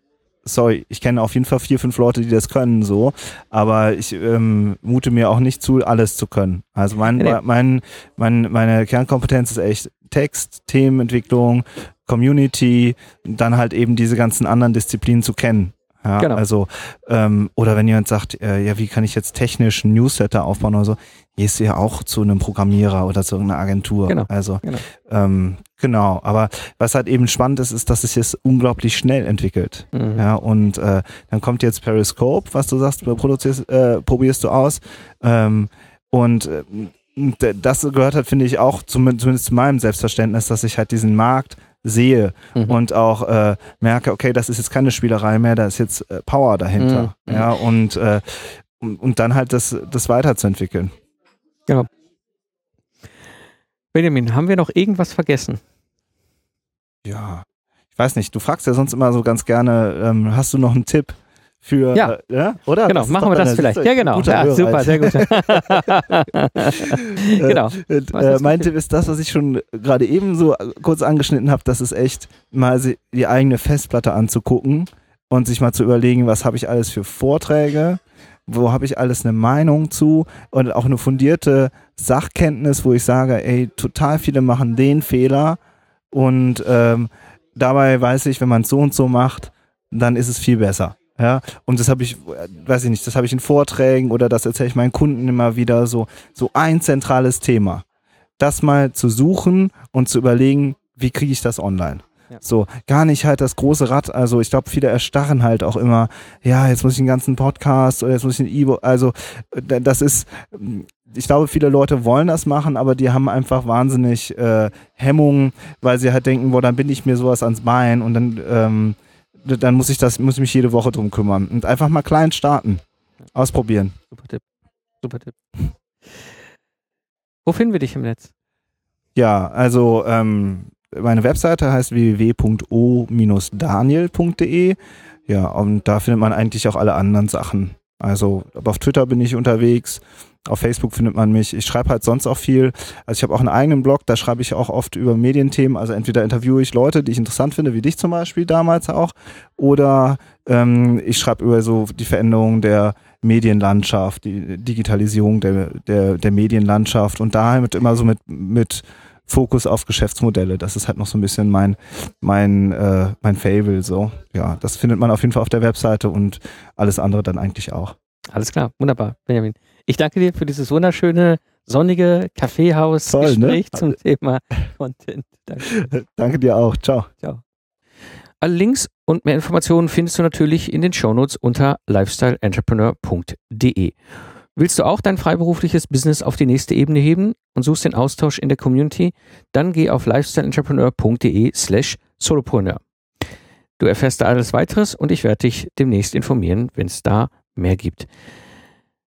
S3: sorry, ich kenne auf jeden Fall vier, fünf Leute, die das können, so, aber ich ähm, mute mir auch nicht zu, alles zu können. Also mein,
S2: nee.
S3: mein, mein, meine Kernkompetenz ist echt Text, Themenentwicklung, Community, dann halt eben diese ganzen anderen Disziplinen zu kennen. Ja,
S2: Genau.
S3: also, ähm, oder wenn jemand sagt, äh, ja, wie kann ich jetzt technisch ein Newsletter aufbauen oder so, gehst du ja auch zu einem Programmierer oder zu irgendeiner Agentur.
S2: Genau,
S3: Also,
S2: genau.
S3: Ähm, genau. Aber was halt eben spannend ist, ist, dass es sich jetzt unglaublich schnell entwickelt.
S2: Mhm.
S3: Ja, und äh, dann kommt jetzt Periscope, was du sagst, produzierst, äh, probierst du aus. Ähm, und äh, das gehört halt, finde ich, auch zum, zumindest zu meinem Selbstverständnis, dass ich halt diesen Markt sehe
S2: Mhm.
S3: und auch äh, merke, okay, das ist jetzt keine Spielerei mehr, da ist jetzt äh, Power dahinter.
S2: Mhm.
S3: Ja, und, äh, und, und dann halt das, das weiterzuentwickeln.
S2: Benjamin, haben wir noch irgendwas vergessen?
S3: Ja. Ich weiß nicht, du fragst ja sonst immer so ganz gerne, ähm, hast du noch einen Tipp für,
S2: Ja.
S3: äh, ja? oder?
S2: Genau, machen wir das vielleicht. Ja, genau. Ja,
S3: Hörer.
S2: super, sehr gut. genau.
S3: Äh,
S2: Was
S3: äh, mein? Tipp ist das, was ich schon gerade eben so kurz angeschnitten habe, das ist echt mal die eigene Festplatte anzugucken und sich mal zu überlegen, was habe ich alles für Vorträge, wo habe ich alles eine Meinung zu und auch eine fundierte Sachkenntnis, wo ich sage, ey, total viele machen den Fehler und ähm, dabei weiß ich, wenn man es so und so macht, dann ist es viel besser. Ja, und das habe ich, weiß ich nicht, das habe ich in Vorträgen oder das erzähle ich meinen Kunden immer wieder so, so ein zentrales Thema. Das mal zu suchen und zu überlegen, wie kriege ich das online?
S2: Ja.
S3: So, gar nicht halt das große Rad. Also ich glaube, viele erstarren halt auch immer, ja, jetzt muss ich einen ganzen Podcast oder jetzt muss ich ein E-Book. Also das ist, ich glaube, viele Leute wollen das machen, aber die haben einfach wahnsinnig äh, Hemmungen, weil sie halt denken, boah, dann bin ich mir sowas ans Bein und dann, ähm, dann muss ich das, muss ich mich jede Woche drum kümmern. Und einfach mal klein starten. Ausprobieren.
S2: Super Tipp. Super Tipp. Wo finden wir dich im Netz?
S3: Ja, also ähm, meine Webseite heißt www.o-daniel.de. Ja, und da findet man eigentlich auch alle anderen Sachen. Also auf Twitter bin ich unterwegs, auf Facebook findet man mich. Ich schreibe halt sonst auch viel. Also ich habe auch einen eigenen Blog, da schreibe ich auch oft über Medienthemen. Also entweder interviewe ich Leute, die ich interessant finde, wie dich zum Beispiel damals auch, oder ähm, ich schreibe über so die Veränderung der Medienlandschaft, die Digitalisierung der, der, der Medienlandschaft und damit immer so mit, mit Fokus auf Geschäftsmodelle. Das ist halt noch so ein bisschen mein, mein, äh, mein Fable. So. Ja, das findet man auf jeden Fall auf der Webseite und alles andere dann eigentlich auch.
S2: Alles klar, wunderbar, Benjamin. Ich danke dir für dieses wunderschöne, sonnige Kaffeehaus-Gespräch
S3: ne?
S2: zum Thema Content. Danke.
S3: Danke dir auch. Ciao.
S2: Ciao. Alle Links und mehr Informationen findest du natürlich in den Shownotes unter lifestyleentrepreneur.de. Willst du auch dein freiberufliches Business auf die nächste Ebene heben und suchst den Austausch in der Community? Dann geh auf lifestyleentrepreneur.de slash solopreneur. Du erfährst da alles weiteres und ich werde dich demnächst informieren, wenn es da mehr gibt.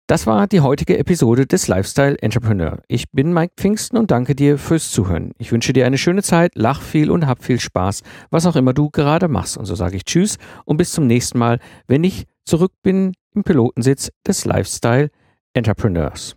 S2: Das war die heutige Episode des Lifestyle Entrepreneur. Ich bin Mike Pfingsten und danke dir fürs Zuhören. Ich wünsche dir eine schöne Zeit, lach viel und hab viel Spaß, was auch immer du gerade machst. Und so sage ich Tschüss und bis zum nächsten Mal, wenn ich zurück bin im Pilotensitz des Lifestyle Entrepreneurs.